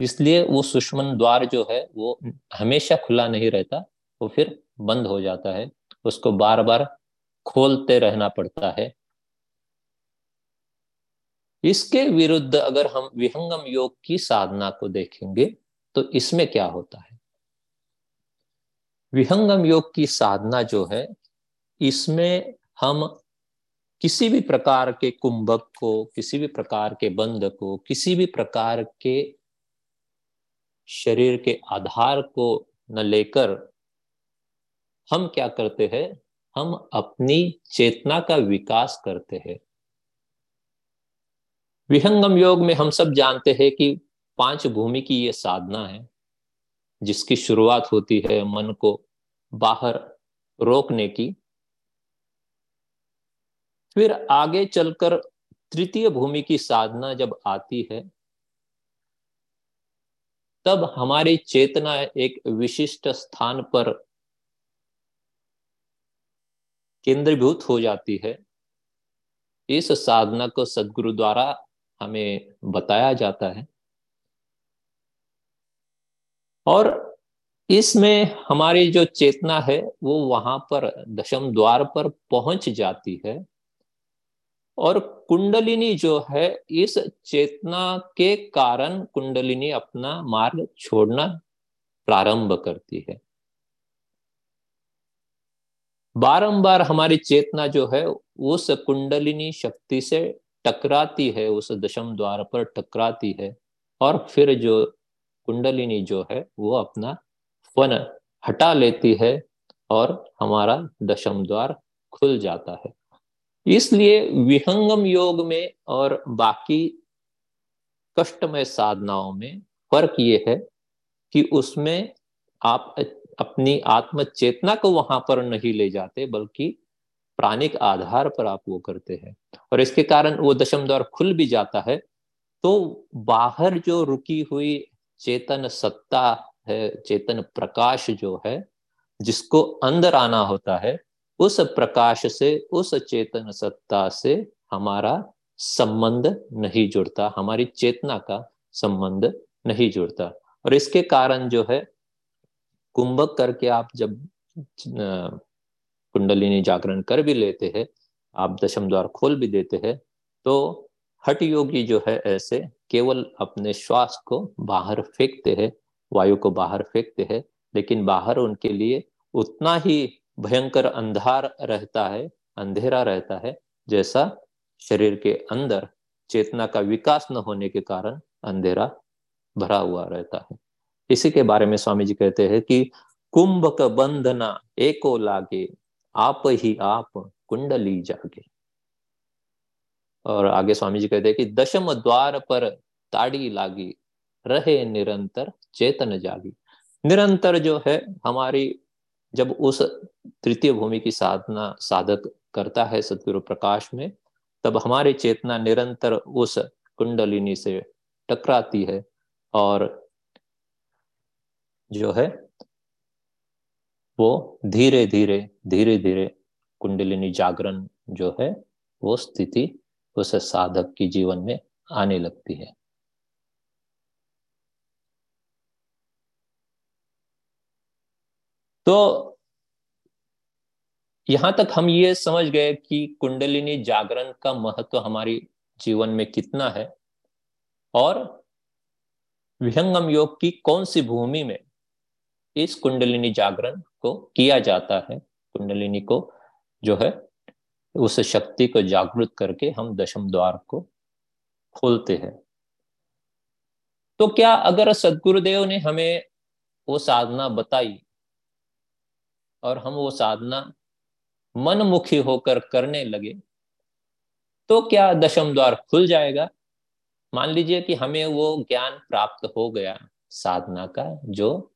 [SPEAKER 4] इसलिए वो सुष्मन द्वार जो है, वो हमेशा खुला नहीं रहता, वो फिर बंद हो जाता है। उसको बार बार खोलते रहना पड़ता है। इसके विरुद्ध अगर हम विहंगम योग की साधना को देखेंगे तो इसमें क्या होता है? विहंगम योग की साधना जो है, इसमें हम किसी भी प्रकार के कुंभक को, किसी भी प्रकार के बंध को, किसी भी प्रकार के शरीर के आधार को न लेकर हम क्या करते हैं? हम अपनी चेतना का विकास करते हैं। विहंगम योग में हम सब जानते हैं कि पाँच भूमि की ये साधना है, जिसकी शुरुआत होती है मन को बाहर रोकने की। फिर आगे चलकर तृतीय भूमि की साधना जब आती है तब हमारी चेतना एक विशिष्ट स्थान पर केंद्रभूत हो जाती है। इस साधना को सदगुरु द्वारा हमें बताया जाता है। और इसमें हमारी जो चेतना है, वो वहाँ पर दशम द्वार पर पहुँच जाती है। और कुंडलिनी जो है, इस चेतना के कारण कुंडलिनी अपना मार्ग छोड़ना प्रारंभ करती है। बारंबार हमारी चेतना जो है, उस कुंडलिनी शक्ति से टकराती है, उस दशम द्वार पर टकराती है और फिर जो कुंडलिनी जो है, वो अपना फन हटा लेती है और हमारा दशम द्वार खुल जाता है। इसलिए विहंगम योग में और बाकी कष्टमय साधनाओं में फ़र्क ये है कि उसमें आप अपनी आत्म चेतना को वहाँ पर नहीं ले जाते, बल्कि प्राणिक आधार पर आप वो करते हैं। और इसके कारण वो दशम द्वार खुल भी जाता है। तो बाहर जो रुकी हुई चेतन सत्ता है, चेतन प्रकाश जो है, जिसको अंदर आना होता है उस प्रकाश से, उस चेतन सत्ता से हमारा संबंध नहीं जुड़ता, हमारी चेतना का संबंध नहीं जुड़ता। और इसके कारण जो है, कुंभक करके आप जब कुंडलिनी जागरण कर भी लेते हैं, आप दशम द्वार खोल भी देते हैं तो हट योगी जो है ऐसे केवल अपने श्वास को बाहर फेंकते हैं, वायु को बाहर फेंकते हैं, लेकिन बाहर उनके लिए उतना ही भयंकर अंधार रहता है, अंधेरा रहता है, जैसा शरीर के अंदर चेतना का विकास न होने के कारण अंधेरा भरा हुआ रहता है। इसी के बारे में स्वामी जी कहते हैं कि कुंभक बंधना एको लागे, आप ही आप कुंडली जागे। और आगे स्वामी जी कहते हैं कि दशम द्वार पर ताड़ी लागी, रहे निरंतर चेतन जागी। निरंतर जो है, हमारी जब उस तृतीय भूमि की साधना साधक करता है सदगुरु प्रकाश में, तब हमारी चेतना निरंतर उस कुंडलिनी से टकराती है और जो है, वो धीरे धीरे धीरे धीरे कुंडलिनी जागरण जो है, वो स्थिति उस साधक की जीवन में आने लगती है। तो यहाँ तक हम ये समझ गए कि कुंडलिनी जागरण का महत्व हमारी जीवन में कितना है और विहंगम योग की कौन सी भूमि में इस कुंडलिनी जागरण को किया जाता है, कुंडलिनी को जो है, उस शक्ति को जागृत करके हम दशम द्वार को खोलते हैं। तो क्या अगर सदगुरुदेव ने हमें वो साधना बताई और हम वो साधना मनमुखी होकर करने लगे तो क्या दशम द्वार खुल जाएगा? मान लीजिए कि हमें वो ज्ञान प्राप्त हो गया साधना का, जो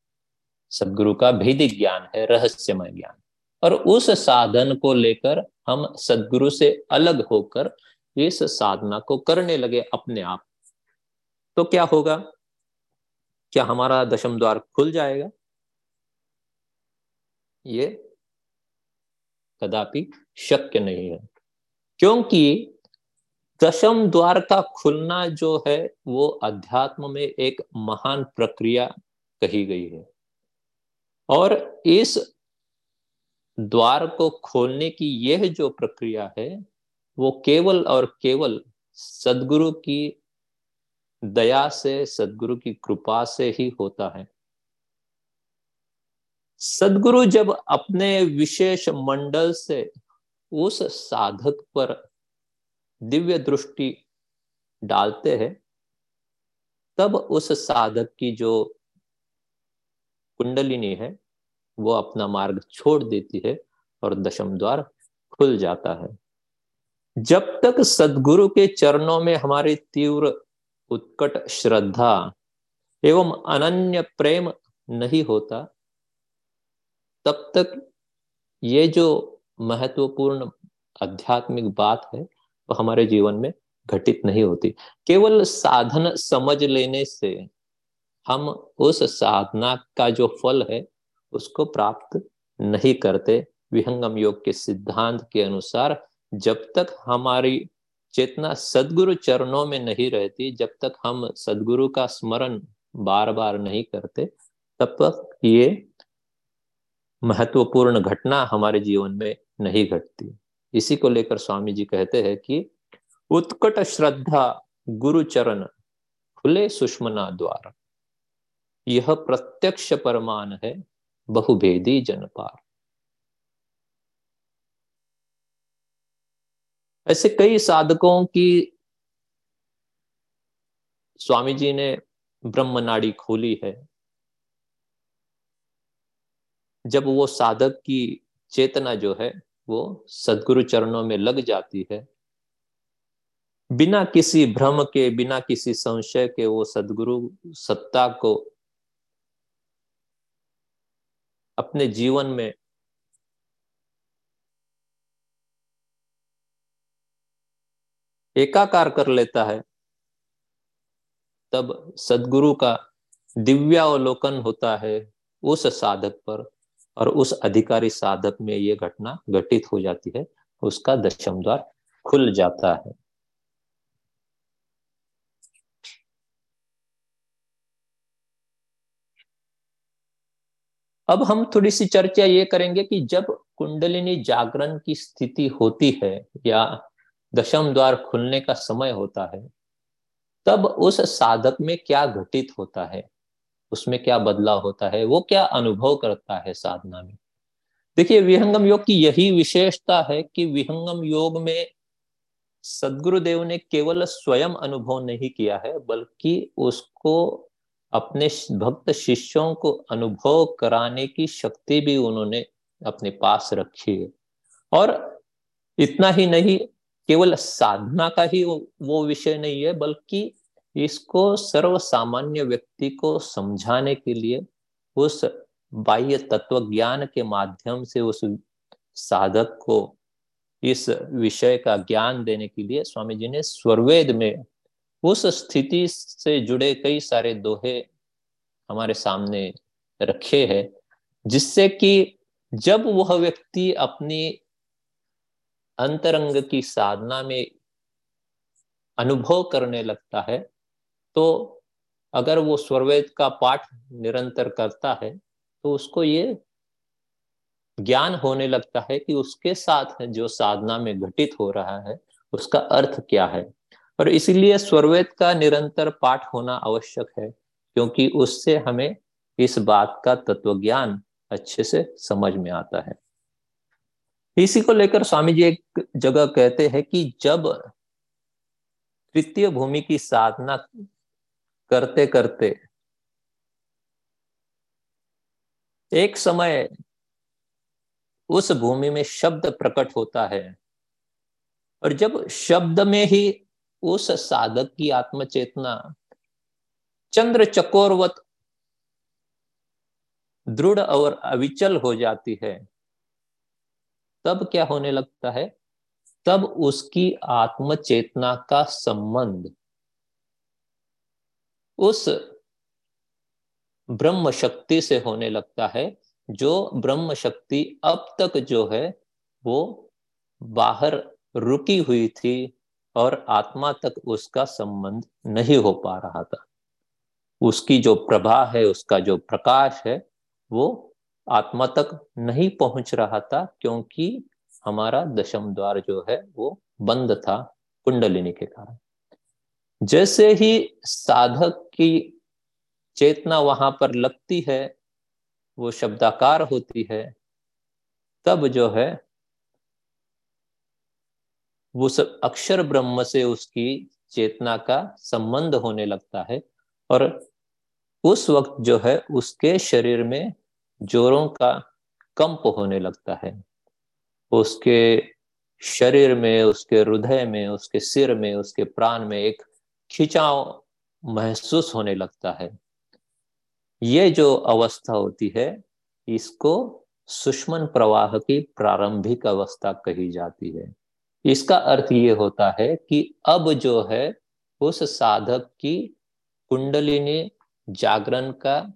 [SPEAKER 4] सदगुरु का भेदिक ज्ञान है, रहस्यमय ज्ञान। और उस साधन को लेकर हम सदगुरु से अलग होकर इस साधना को करने लगे अपने आप। तो क्या होगा? क्या हमारा दशम द्वार खुल जाएगा? ये कदापि शक्य नहीं है। क्योंकि दशम द्वार का खुलना जो है, वो अध्यात्म में एक महान प्रक्रिया कही गई है। और इस द्वार को खोलने की यह जो प्रक्रिया है, वो केवल और केवल सदगुरु की दया से, सदगुरु की कृपा से ही होता है। सदगुरु जब अपने विशेष मंडल से उस साधक पर दिव्य दृष्टि डालते हैं, तब उस साधक की जो कुंडलिनी है, वो अपना मार्ग छोड़ देती है और दशम द्वार खुल जाता है। जब तक सदगुरु के चरणों में हमारी तीव्र उत्कट श्रद्धा एवं अनन्य प्रेम नहीं होता तब तक ये जो महत्वपूर्ण आध्यात्मिक बात है, वो हमारे जीवन में घटित नहीं होती। केवल साधन समझ लेने से हम उस साधना का जो फल है, उसको प्राप्त नहीं करते। विहंगम योग के सिद्धांत के अनुसार जब तक हमारी चेतना सदगुरु चरणों में नहीं रहती, जब तक हम सदगुरु का स्मरण बार बार नहीं करते, तब तक ये महत्वपूर्ण घटना हमारे जीवन में नहीं घटती। इसी को लेकर स्वामी जी कहते हैं कि उत्कट श्रद्धा गुरु चरण खुले सुषमना द्वार। यह प्रत्यक्ष परमान है बहुभेदी जनपार। ऐसे कई साधकों की स्वामी जी ने ब्रह्म नाड़ी खोली है। जब वो साधक की चेतना जो है, वो सदगुरु चरणों में लग जाती है, बिना किसी भ्रम के, बिना किसी संशय के वो सदगुरु सत्ता को अपने जीवन में एकाकार कर लेता है, तब सदगुरु का दिव्यावलोकन होता है उस साधक पर। और उस अधिकारी साधक में ये घटना घटित हो जाती है, उसका दशम द्वार खुल जाता है। अब हम थोड़ी सी चर्चा ये करेंगे कि जब कुंडलिनी जागरण की स्थिति होती है या दशम द्वार खुलने का समय होता है, तब उस साधक में क्या घटित होता है? उसमें क्या बदलाव होता है, वो क्या अनुभव करता है साधना में? देखिए, विहंगम योग की यही विशेषता है कि विहंगम योग में सदगुरुदेव ने केवल स्वयं अनुभव नहीं किया है, बल्कि उसको अपने भक्त शिष्यों को अनुभव कराने की शक्ति भी उन्होंने अपने पास रखी है। और इतना ही नहीं, केवल साधना का ही वो विषय नहीं है, बल्कि इसको सर्व सामान्य व्यक्ति को समझाने के लिए उस बाह्य तत्व ज्ञान के माध्यम से उस साधक को इस विषय का ज्ञान देने के लिए स्वामी जी ने स्वरवेद में उस स्थिति से जुड़े कई सारे दोहे हमारे सामने रखे हैं, जिससे कि जब वह व्यक्ति अपनी अंतरंग की साधना में अनुभव करने लगता है तो अगर वो स्वरवेद का पाठ निरंतर करता है तो उसको ये ज्ञान होने लगता है कि उसके साथ जो साधना में घटित हो रहा है, उसका अर्थ क्या है। और इसीलिए स्वरवेद का निरंतर पाठ होना आवश्यक है, क्योंकि उससे हमें इस बात का तत्व ज्ञान अच्छे से समझ में आता है। इसी को लेकर स्वामी जी एक जगह कहते हैं कि जब तृतीय भूमि की साधना करते करते। एक समय उस भूमि में शब्द प्रकट होता है और जब शब्द में ही उस साधक की आत्मचेतना, चंद्र चकोरवत दृढ़ और अविचल हो जाती है, तब क्या होने लगता है? तब उसकी आत्मचेतना का संबंध उस ब्रह्म शक्ति से होने लगता है, जो ब्रह्म शक्ति अब तक जो है, वो बाहर रुकी हुई थी और आत्मा तक उसका संबंध नहीं हो पा रहा था। उसकी जो प्रभा है, उसका जो प्रकाश है, वो आत्मा तक नहीं पहुँच रहा था, क्योंकि हमारा दशम द्वार जो है, वो बंद था कुंडलिनी के कारण। जैसे ही साधक की चेतना वहाँ पर लगती है, वो शब्दाकार होती है, तब जो है, वो सब अक्षर ब्रह्म से उसकी चेतना का संबंध होने लगता है और उस वक्त जो है, उसके शरीर में जोरों का कंप होने लगता है। उसके शरीर में, उसके हृदय में, उसके सिर में, उसके प्राण में एक खिंचाव महसूस होने लगता है। ये जो अवस्था होती है, इसको सुष्मन प्रवाह की प्रारंभिक अवस्था कही जाती है। इसका अर्थ ये होता है कि अब जो है, उस साधक की कुंडलिनी जागरण का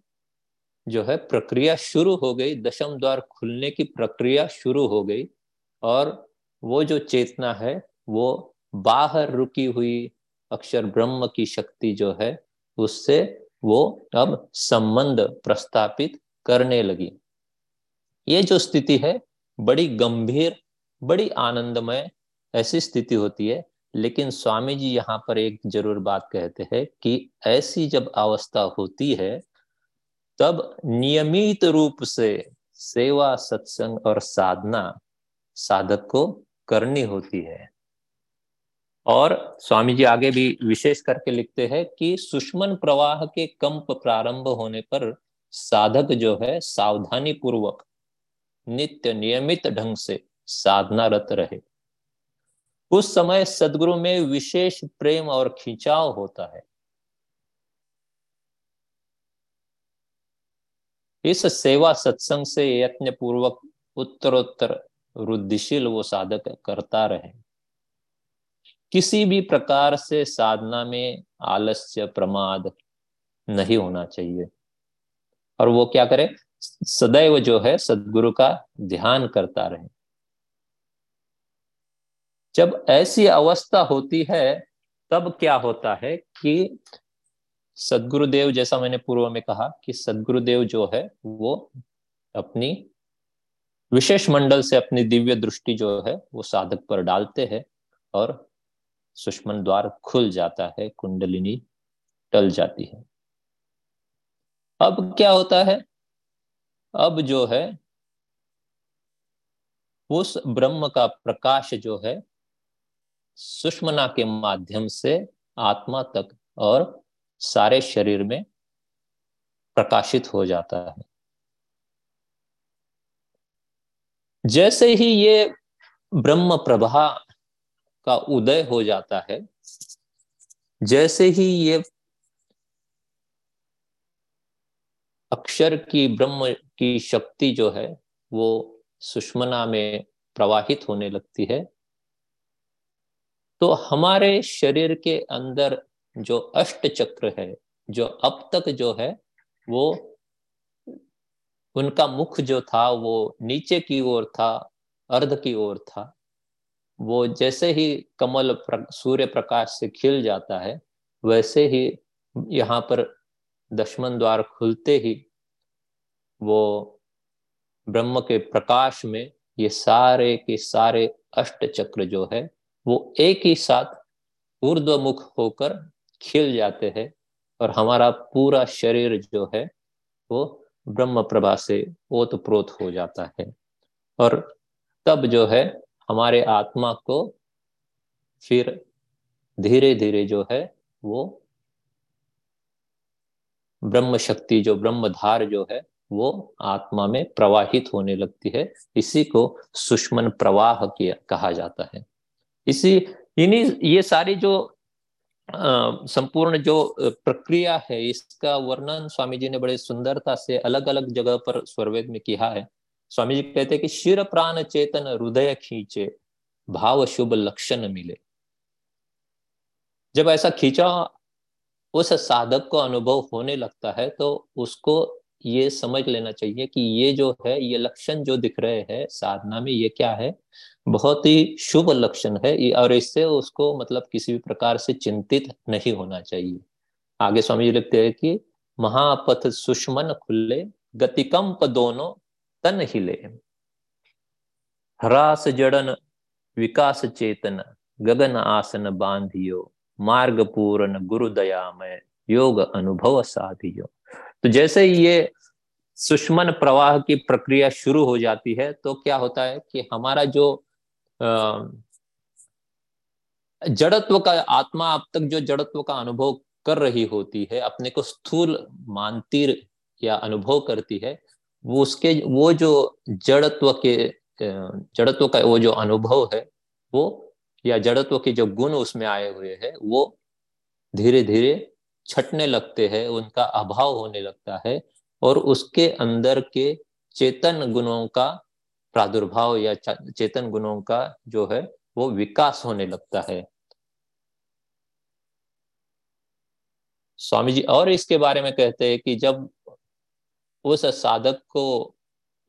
[SPEAKER 4] जो है, प्रक्रिया शुरू हो गई। दशम द्वार खुलने की प्रक्रिया शुरू हो गई और वो जो चेतना है, वो बाहर रुकी हुई अक्षर ब्रह्म की शक्ति जो है, उससे वो अब संबंध प्रस्तापित करने लगी। ये जो स्थिति है, बड़ी गंभीर, बड़ी आनंदमय ऐसी स्थिति होती है। लेकिन स्वामी जी यहाँ पर एक ज़रूर बात कहते हैं कि ऐसी जब अवस्था होती है, तब नियमित रूप से सेवा, सत्संग और साधना साधक को करनी होती है। और स्वामी जी आगे भी विशेष करके लिखते हैं कि सुष्मन प्रवाह के कंप प्रारंभ होने पर साधक जो है सावधानी पूर्वक नित्य नियमित ढंग से साधनारत रहे। उस समय सदगुरु में विशेष प्रेम और खिंचाव होता है। इस सेवा सत्संग से यत्न पूर्वक उत्तरोत्तर रुद्धिशील वो साधक करता रहे। किसी भी प्रकार से साधना में आलस्य, प्रमाद नहीं होना चाहिए। और वो क्या करे? सदैव जो है, सदगुरु का ध्यान करता रहे। जब ऐसी अवस्था होती है, तब क्या होता है कि सदगुरुदेव, जैसा मैंने पूर्व में कहा कि सदगुरुदेव जो है, वो अपनी विशेष मंडल से, अपनी दिव्य दृष्टि जो है, वो साधक पर डालते हैं और सुषमन द्वार खुल जाता है, कुंडलिनी टल जाती है। अब क्या होता है? अब जो है, उस ब्रह्म का प्रकाश जो है, सुषमना के माध्यम से आत्मा तक और सारे शरीर में प्रकाशित हो जाता है। जैसे ही ये ब्रह्म प्रभा का उदय हो जाता है। जैसे ही ये अक्षर की ब्रह्म की शक्ति जो है, वो सुषमना में प्रवाहित होने लगती है तो हमारे शरीर के अंदर जो अष्ट चक्र है, जो अब तक जो है, वो उनका मुख जो था, वो नीचे की ओर था, अर्ध की ओर था। वो जैसे ही कमल प्र, सूर्य प्रकाश से खिल जाता है वैसे ही यहाँ पर दशमन द्वार खुलते ही वो ब्रह्म के प्रकाश में ये सारे के सारे अष्ट चक्र जो है वो एक ही साथ ऊर्ध्वमुख होकर खिल जाते हैं और हमारा पूरा शरीर जो है वो ब्रह्म प्रभा से ओतप्रोत हो जाता है। और तब जो है हमारे आत्मा को फिर धीरे धीरे जो है वो ब्रह्म शक्ति जो ब्रह्मधार जो है वो आत्मा में प्रवाहित होने लगती है। इसी को सुष्मन प्रवाह किया कहा जाता है। इसी इन्हीं ये सारी जो संपूर्ण जो प्रक्रिया है, इसका वर्णन स्वामी जी ने बड़े सुंदरता से अलग अलग जगह पर स्वरवेद में किया है। स्वामी जी कहते हैं कि शिर प्राण चेतन हृदय खींचे, भाव शुभ लक्षण मिले। जब ऐसा खींचा, उस साधक को अनुभव होने लगता है तो उसको ये समझ लेना चाहिए कि ये जो है, ये लक्षण जो दिख रहे हैं, साधना में ये क्या है, बहुत ही शुभ लक्षण है और इससे उसको मतलब किसी भी प्रकार से चिंतित नहीं होना चाहिए। आगे स्वामी जी लिखते हैं कि महापथ सुषमन खुले, गतिकंप दोनों तन हिले हरास जड़न, विकास चेतन, गगन आसन बांधियो, मार्ग पूर्ण गुरु दयामय, योग अनुभव साधियो। तो जैसे ये सुषमन प्रवाह की प्रक्रिया शुरू हो जाती है तो क्या होता है कि हमारा जो जड़त्व का आत्मा अब तक जो जड़त्व का अनुभव कर रही होती है, अपने को स्थूल मानती या अनुभव करती है वो उसके, वो जो जड़त्व के जड़त्व का वो जो अनुभव है, वो, या जड़त्व के जो गुण उसमें आए हुए हैं, वो धीरे धीरे छटने लगते हैं, उनका अभाव होने लगता है और उसके अंदर के चेतन गुणों का प्रादुर्भाव या चेतन गुणों का जो है, वो विकास होने लगता है। स्वामी जी, और इसके बारे में कहते हैं कि जब उस साधक को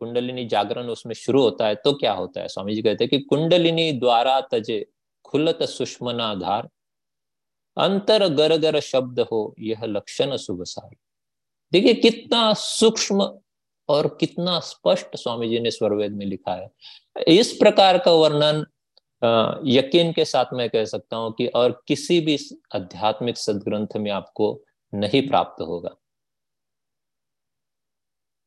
[SPEAKER 4] कुंडलिनी जागरण उसमें शुरू होता है तो क्या होता है? स्वामी जी कहते हैं कि कुंडलिनी द्वारा तजे खुलत सुष्मनाधार, अंतर गर गर शब्द हो यह लक्षण शुभ सार देखिए कितना सूक्ष्म और कितना स्पष्ट स्वामी जी ने स्वरवेद में लिखा है। इस प्रकार का वर्णन यकीन के साथ मैं कह सकता हूँ कि और किसी भी आध्यात्मिक सदग्रंथ में आपको नहीं प्राप्त होगा।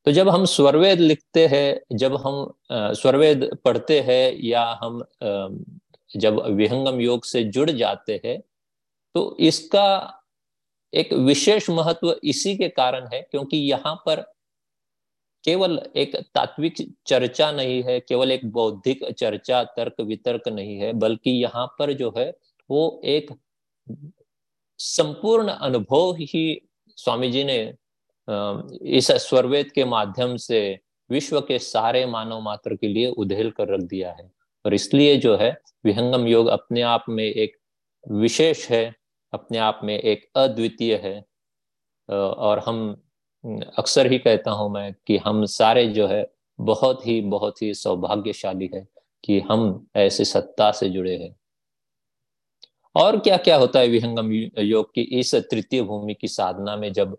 [SPEAKER 4] तो जब हम स्वरवेद लिखते हैं, जब हम स्वरवेद पढ़ते हैं या हम जब विहंगम योग से जुड़ जाते हैं तो इसका एक विशेष महत्व इसी के कारण है क्योंकि यहाँ पर केवल एक तात्विक चर्चा नहीं है, केवल एक बौद्धिक चर्चा, तर्क वितर्क नहीं है, बल्कि यहाँ पर जो है, वो एक संपूर्ण अनुभव ही स्वामी जी ने इस स्वरवेद के माध्यम से विश्व के सारे मानव मात्र के लिए उधेल कर रख दिया है। और इसलिए जो है, विहंगम योग अपने आप में एक विशेष है, अपने आप में एक अद्वितीय है। और हम अक्सर ही कहता हूँ मैं कि हम सारे जो है, बहुत ही बहुत ही सौभाग्यशाली है कि हम ऐसे सत्ता से जुड़े हैं। और क्या क्या होता है विहंगम योग की इस तृतीय भूमि की साधना में जब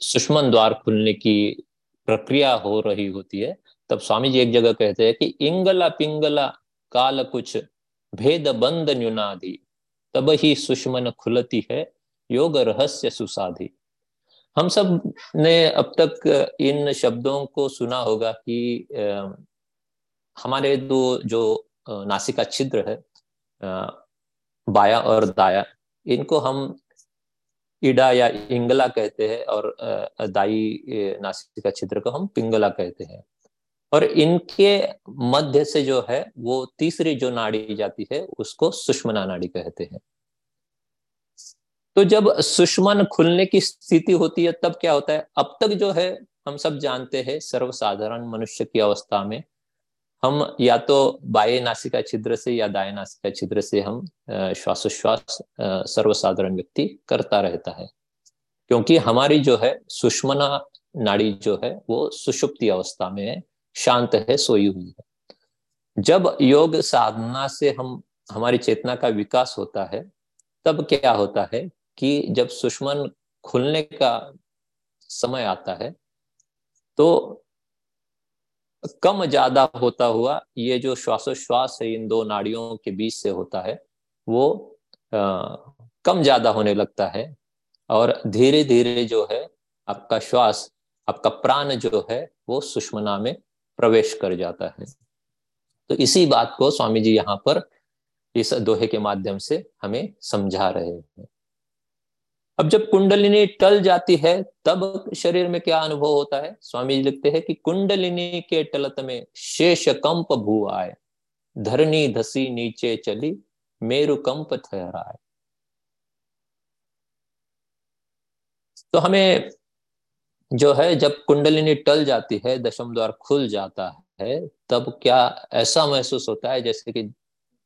[SPEAKER 4] सुषमन द्वार खुलने की प्रक्रिया हो रही होती है, तब स्वामी जी एक जगह कहते हैं कि इंगला पिंगला काल कुछ भेद बंद न्यूनाधि तब ही सुषमन खुलती है, योग रहस्य सुसाधि। हम सबने अब तक इन शब्दों को सुना होगा कि हमारे दो जो नासिका छिद्र है बाया और दाया, इनको हम इडा या इंगला कहते हैं और दाई नासिका छिद्र को हम पिंगला कहते हैं। और इनके मध्य से जो है, वो तीसरी जो नाड़ी जाती है, उसको सुषमना नाड़ी कहते हैं। तो जब सुषमन खुलने की स्थिति होती है, तब क्या होता है? अब तक जो है, हम सब जानते हैं, सर्वसाधारण मनुष्य की अवस्था में हम या तो बाह्य नासिका छिद्र से या दाएँ नासिका छिद्र से हम श्वासोश्वास सर्वसाधारण व्यक्ति करता रहता है। क्योंकि हमारी जो है सुषमना नाड़ी जो है वो सुषुप्ति अवस्था में है शांत है, सोई हुई है। जब योग साधना से हम, हमारी चेतना का विकास होता है, तब क्या होता है कि जब सुषमन खुलने का समय आता है तो कम ज़्यादा होता हुआ ये जो श्वासोश्वास है इन दो नाड़ियों के बीच से होता है वो आ, कम ज़्यादा होने लगता है। और धीरे धीरे जो है आपका श्वास आपका प्राण जो है वो सुषमना में प्रवेश कर जाता है। तो इसी बात को स्वामी जी यहाँ पर इस दोहे के माध्यम से हमें समझा रहे हैं। अब जब कुंडलिनी टल जाती है, तब शरीर में क्या अनुभव होता है? स्वामी जी लिखते हैं कि कुंडलिनी के टलत में शेष कंप भू आए। धरनी धसी नीचे चली, मेरु कंप ठहराए। तो हमें जो है, जब कुंडलिनी टल जाती है, दशम द्वार खुल जाता है, तब क्या ऐसा महसूस होता है जैसे कि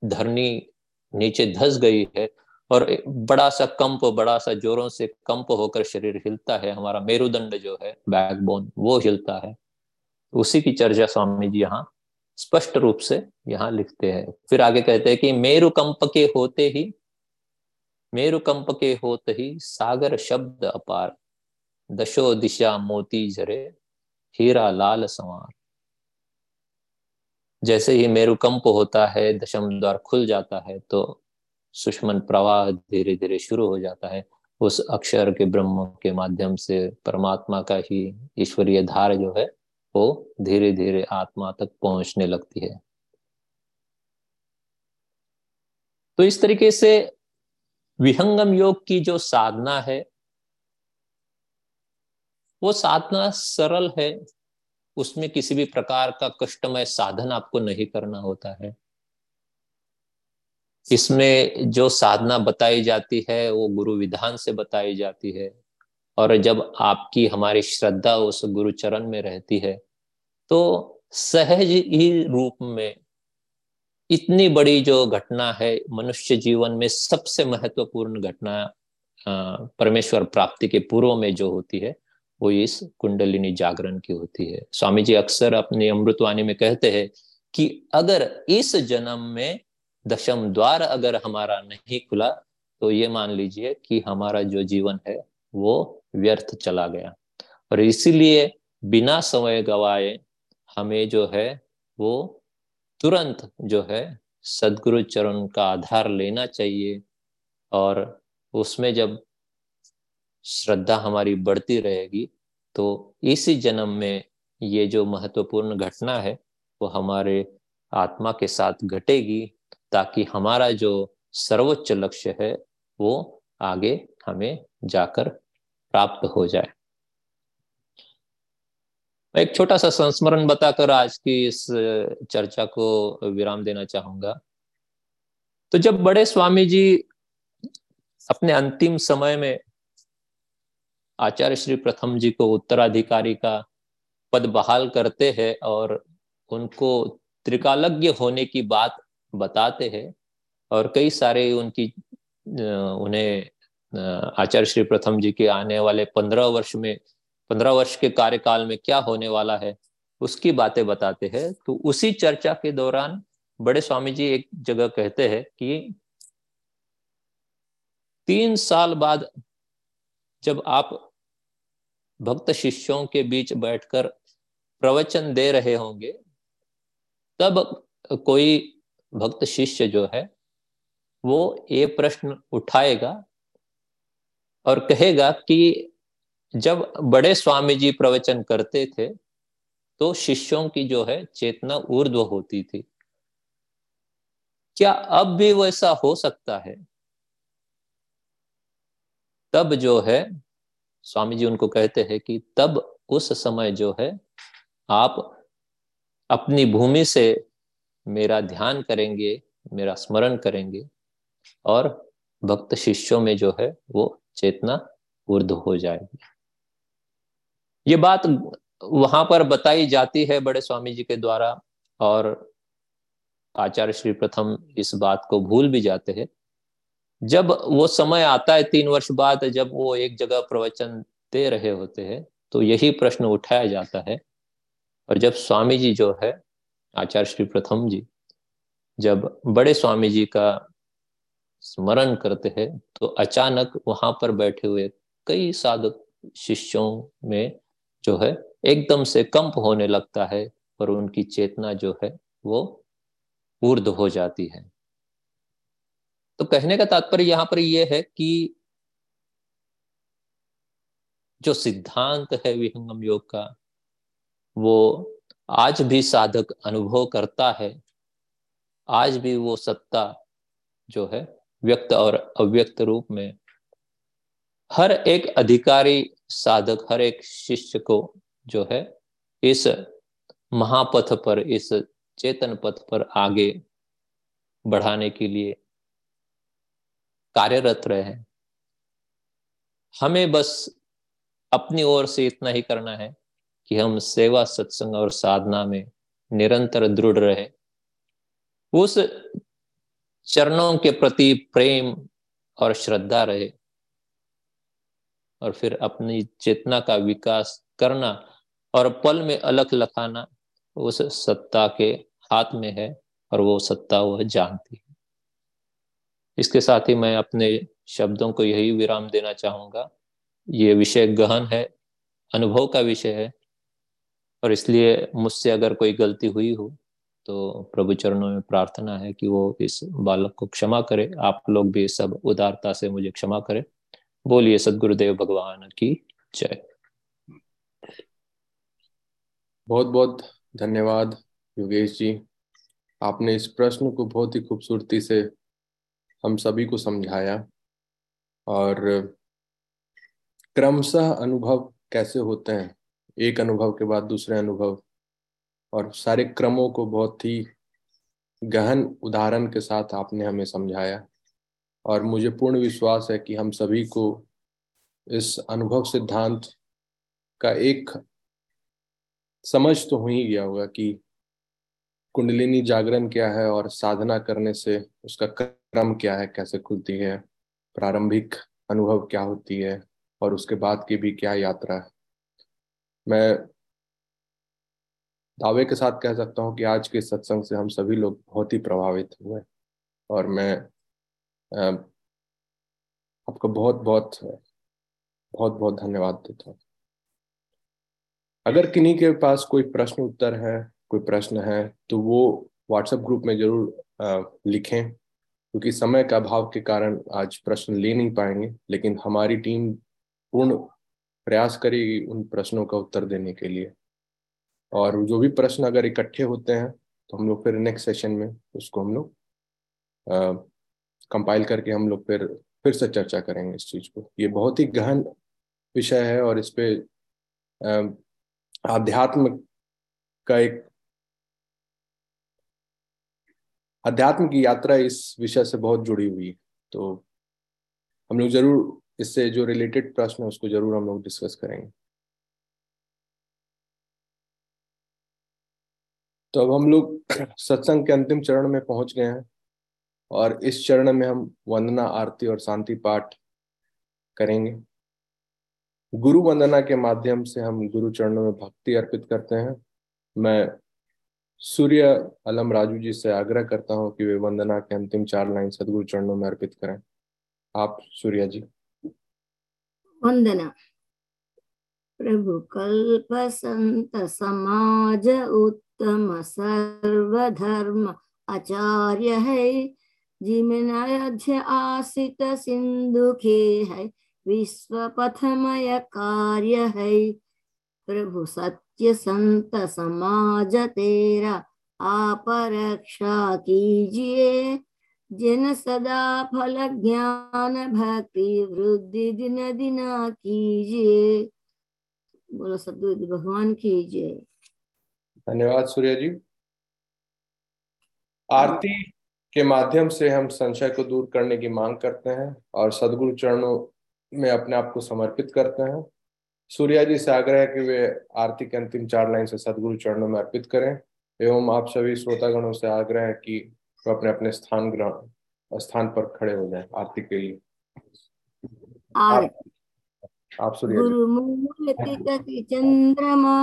[SPEAKER 4] धरनी नीचे धस गई है और बड़ा सा कंप, बड़ा सा जोरों से कंप होकर शरीर हिलता है। हमारा मेरुदंड जो है, बैकबोन, वो हिलता है। उसी की चर्चा स्वामी जी यहाँ स्पष्ट रूप से यहाँ लिखते हैं। फिर आगे कहते हैं कि मेरु कंप के होते ही, मेरु कंप के होते ही सागर शब्द अपार। दशो दिशा मोती झरे, हीरा लाल संवार। जैसे ही मेरु कंप होता है, दशम द्वार खुल जाता है तो सुषमन प्रवाह धीरे धीरे शुरू हो जाता है। उस अक्षर के ब्रह्म के माध्यम से परमात्मा का ही ईश्वरीय धार जो है, वो धीरे धीरे आत्मा तक पहुँचने लगती है। तो इस तरीके से विहंगम योग की जो साधना है, वो साधना सरल है। उसमें किसी भी प्रकार का कष्टमय साधन आपको नहीं करना होता है। इसमें जो साधना बताई जाती है, वो गुरु विधान से बताई जाती है। और जब आपकी हमारी श्रद्धा उस गुरु चरण में रहती है तो सहज ही रूप में इतनी बड़ी जो घटना है, मनुष्य जीवन में सबसे महत्वपूर्ण घटना परमेश्वर प्राप्ति के पूर्व में जो होती है, वो इस कुंडलिनी जागरण की होती है। स्वामी जी अक्सर अपनी अमृतवाणी में कहते हैं कि अगर इस जन्म में दशम द्वार अगर हमारा नहीं खुला तो ये मान लीजिए कि हमारा जो जीवन है, वो व्यर्थ चला गया। और इसीलिए बिना समय गवाए हमें जो है, वो तुरंत जो है, सदगुरु चरण का आधार लेना चाहिए। और उसमें जब श्रद्धा हमारी बढ़ती रहेगी तो इसी जन्म में ये जो महत्वपूर्ण घटना है, वो हमारे आत्मा के साथ घटेगी। ताकि हमारा जो सर्वोच्च लक्ष्य है, वो आगे हमें जाकर प्राप्त हो जाए। मैं एक छोटा सा संस्मरण बताकर आज की इस चर्चा को विराम देना चाहूँगा। तो जब बड़े स्वामी जी अपने अंतिम समय में आचार्य श्री प्रथम जी को उत्तराधिकारी का पद बहाल करते हैं और उनको त्रिकालज्ञ होने की बात बताते हैं और कई सारे उनकी उन्हें आचार्य श्री प्रथम जी के आने वाले पंद्रह वर्ष में, पंद्रह वर्ष के कार्यकाल में क्या होने वाला है, उसकी बातें बताते हैं। तो उसी चर्चा के दौरान बड़े स्वामी जी एक जगह कहते हैं कि तीन साल बाद जब आप भक्त शिष्यों के बीच बैठकर प्रवचन दे रहे होंगे, तब कोई भक्त शिष्य जो है, वो ये प्रश्न उठाएगा और कहेगा कि जब बड़े स्वामी जी प्रवचन करते थे तो शिष्यों की जो है चेतना ऊर्ध्व होती थी। क्या अब भी वैसा हो सकता है? तब जो है स्वामी जी उनको कहते हैं कि तब उस समय जो है, आप अपनी भूमि से मेरा ध्यान करेंगे, मेरा स्मरण करेंगे और भक्त शिष्यों में जो है वो चेतना ऊर्ध हो जाएगी। ये बात वहाँ पर बताई जाती है बड़े स्वामी जी के द्वारा और आचार्य श्री प्रथम इस बात को भूल भी जाते हैं। जब वो समय आता है, तीन वर्ष बाद जब वो एक जगह प्रवचन दे रहे होते हैं तो यही प्रश्न उठाया जाता है और जब स्वामी जी जो है आचार्य श्री प्रथम जी, जब बड़े स्वामी जी का स्मरण करते हैं तो अचानक वहाँ पर बैठे हुए कई साधक शिष्यों में जो है, एकदम से कंप होने लगता है और उनकी चेतना जो है, वो ऊर्ध हो जाती है। तो कहने का तात्पर्य यहाँ पर यह है कि जो सिद्धांत है विहंगम योग का, वो आज भी साधक अनुभव करता है, आज भी वो सत्ता जो है व्यक्त और अव्यक्त रूप में हर एक अधिकारी साधक, हर एक शिष्य को जो है इस महापथ पर, इस चेतन पथ पर आगे बढ़ाने के लिए कार्यरत रहे। हैं हमें बस अपनी ओर से इतना ही करना है। कि हम सेवा, सत्संग और साधना में निरंतर दृढ़ रहे। उस चरणों के प्रति प्रेम और श्रद्धा रहे और फिर अपनी चेतना का विकास करना और पल में अलख लखाना उस सत्ता के हाथ में है और वो सत्ता वह जानती है। इसके साथ ही मैं अपने शब्दों को यही विराम देना चाहूँगा। ये विषय गहन है, अनुभव का विषय है और इसलिए मुझसे अगर कोई गलती हुई हो तो प्रभु चरणों में प्रार्थना है कि वो इस बालक को क्षमा करे। आप लोग भी सब उदारता से मुझे क्षमा करें। बोलिए, सदगुरुदेव भगवान की जय।
[SPEAKER 3] बहुत बहुत धन्यवाद, योगेश जी। आपने इस प्रश्न को बहुत ही खूबसूरती से हम सभी को समझाया। और क्रमशः अनुभव कैसे होते हैं? एक अनुभव के बाद दूसरे अनुभव। और सारे क्रमों को बहुत ही गहन उदाहरण के साथ आपने हमें समझाया। और मुझे पूर्ण विश्वास है कि हम सभी को इस अनुभव सिद्धांत का एक समझ तो हो ही गया होगा कि कुंडलिनी जागरण क्या है और साधना करने से उसका क्रम क्या है, कैसे खुलती है, प्रारंभिक अनुभव क्या होती है और उसके बाद की भी क्या यात्रा है। मैं दावे के साथ कह सकता हूँ कि आज के सत्संग से हम सभी लोग बहुत ही प्रभावित हुए और मैं आपको बहुत बहुत बहुत बहुत धन्यवाद देता हूँ। अगर किन्हीं के पास कोई प्रश्न उत्तर है, कोई प्रश्न है तो वो व्हाट्सएप ग्रुप में ज़रूर लिखें, क्योंकि समय का अभाव के कारण आज प्रश्न ले नहीं पाएँगे, लेकिन हमारी टीम पूर्ण प्रयास करेगी उन प्रश्नों का उत्तर देने के लिए। और जो भी प्रश्न अगर इकट्ठे होते हैं तो हम लोग फिर नेक्स्ट सेशन में उसको हम लोग कंपाइल करके हम लोग फिर फिर से चर्चा करेंगे इस चीज़ को। ये बहुत ही गहन विषय है और इस पे आध्यात्म का एक अध्यात्म की यात्रा इस विषय से बहुत जुड़ी हुई है। तो हम लोग ज़रूर इससे जो रिलेटेड प्रश्न है, उसको ज़रूर हम लोग डिस्कस करेंगे। तो अब हम लोग सत्संग के अंतिम चरण में पहुँच गए हैं और इस चरण में हम वंदना, आरती और शांति पाठ करेंगे। गुरु वंदना के माध्यम से हम गुरु चरणों में भक्ति अर्पित करते हैं। मैं सूर्य अलम राजू जी से आग्रह करता हूँ कि वे वंदना के अंतिम चार लाइन सदगुरु चरणों में अर्पित करें। आप, सूर्या जी।
[SPEAKER 2] वंदना प्रभु कल्प संत समाज उत्तम सर्वधर्म आचार्य है। जिमन अयोध्या आसित सिंधु के है। विश्व पथमय कार्य है। प्रभु सत्य संत समाज तेरा आप रक्षा कीजिए। जिन सदा फल ज्ञान भक्ति वृद्धि दिन दिन कीजिए। बोलो सदगुरु भगवान कीजिए।
[SPEAKER 3] धन्यवाद सूर्य जी। आरती के माध्यम से हम संशय को दूर करने की मांग करते हैं और सदगुरु चरणों में अपने आप को समर्पित करते हैं। सूर्या जी से आग्रह है कि वे आरती के अंतिम चार लाइन से सदगुरु चरणों में अर्पित करें। एवं आप सभी श्रोतागणों से आग्रह है कि वो अपने अपने स्थान ग्रहण स्थान पर खड़े हो जाए आरती के लिए। आप सूर्य जी
[SPEAKER 2] गुरु मूर्ति कति चंद्रमा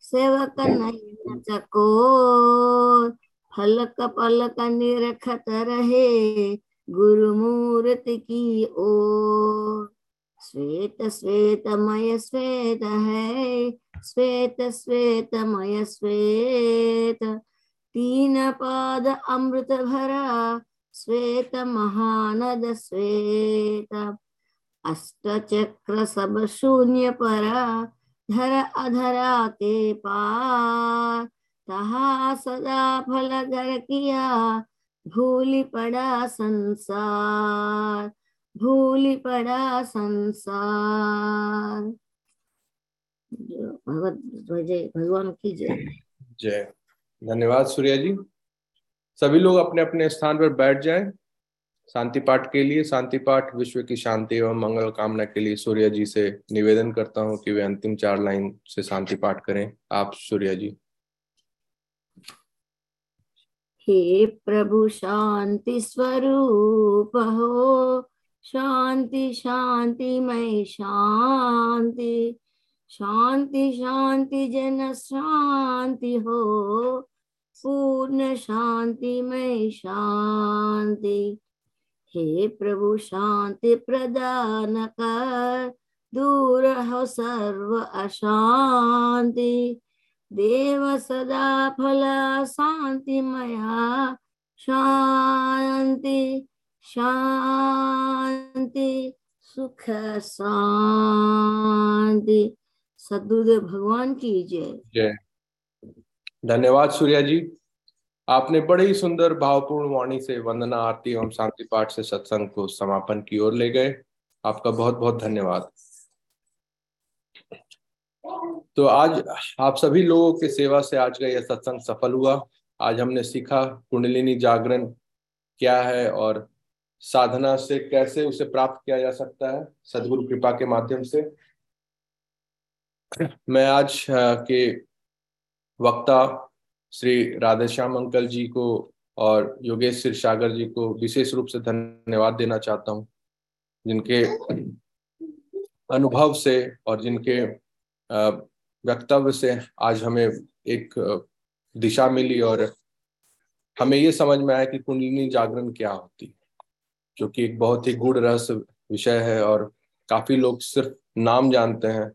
[SPEAKER 2] सेवक नयन चकोर फलक पलक निरखत रहे गुरु मूर्ति की ओर। श्वेत श्वेतमय श्वेत है श्वेत श्वेतमय श्वेत। तीन पाद अमृत भरा श्वेत महानद श्वेत। अष्ट चक्र सब शून्य परा, धर अधरा के पार। तहा सदा फल घर किया, भूली पड़ा संसार, भूली पड़ा संसार। भगवत भगवान की जय।
[SPEAKER 3] जय। धन्यवाद सूर्या जी। सभी लोग अपने अपने स्थान पर बैठ जाएँ। शांति पाठ के लिए, शांति पाठ, विश्व की शांति एवं मंगल कामना के लिए सूर्य जी से निवेदन करता हूँ कि वे अंतिम चार लाइन से शांति पाठ करें। आप सूर्य जी।
[SPEAKER 2] हे प्रभु, शांति स्वरूप हो। शांति शांति मई शांति। शांति शांति जन शांति हो, पूर्ण शांति मय शांति। हे प्रभु शांति प्रदान कर, दूर हो सर्व अशांति। देव सदा फल शांतिमया शांति शांति, सुख शांति। सदगुरुदेव भगवान की जय।
[SPEAKER 3] जय। धन्यवाद सूर्या जी। आपने बड़े ही सुंदर, भावपूर्ण वाणी से वंदना, आरती एवं शांति पाठ से सत्संग को समापन की ओर ले गए। आपका बहुत बहुत धन्यवाद। तो आज आप सभी लोगों के सेवा से आज का यह सत्संग सफल हुआ। आज हमने सीखा कुंडलिनी जागरण क्या है और साधना से कैसे उसे प्राप्त किया जा सकता है। सदगुरु कृपा के माध्यम से मैं आज के वक्ता श्री राधेश्याम अंकल जी को और योगेश सिरसागर जी को विशेष रूप से धन्यवाद देना चाहता हूँ, जिनके अनुभव से और जिनके वक्तव्य से आज हमें एक दिशा मिली और हमें ये समझ में आया कि कुंडलिनी जागरण क्या होती है, जो कि एक बहुत ही गुड़ रहस्य विषय है और काफ़ी लोग सिर्फ़ नाम जानते हैं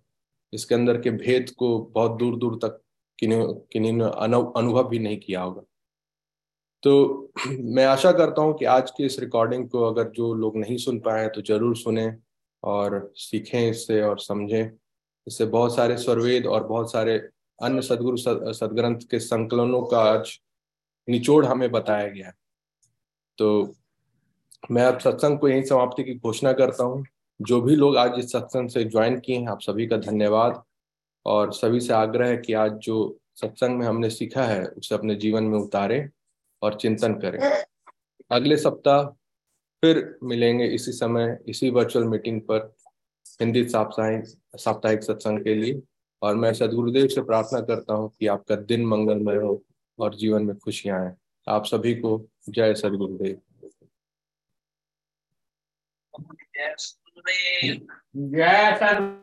[SPEAKER 3] इसके अंदर के भेद को बहुत दूर दूर तक किन्हीं ने अनु- अनुभव भी नहीं किया होगा। तो मैं आशा करता हूँ कि आज की इस रिकॉर्डिंग को अगर जो लोग नहीं सुन पाए तो ज़रूर सुने और सीखें इससे और समझें। इससे बहुत सारे स्वरवेद और बहुत सारे अन्य सदगुरु सदग्रंथ के संकलनों का आज निचोड़ हमें बताया गया तो मैं अब सत्संग को यही समाप्ति की घोषणा करता हूँ। जो भी लोग आज इस सत्संग से ज्वाइन किए हैं, आप सभी का धन्यवाद। और सभी से आग्रह है कि आज जो सत्संग में हमने सीखा है, उसे अपने जीवन में उतारें और चिंतन करें। अगले सप्ताह फिर मिलेंगे इसी समय, इसी वर्चुअल मीटिंग पर हिंदी साप्ताहिक साप्ताहिक सत्संग के लिए। और मैं सदगुरुदेव से प्रार्थना करता हूँ कि आपका दिन मंगलमय हो और जीवन में खुशियाँ आए। आप सभी को जय सदगुरुदेव।
[SPEAKER 5] जय सर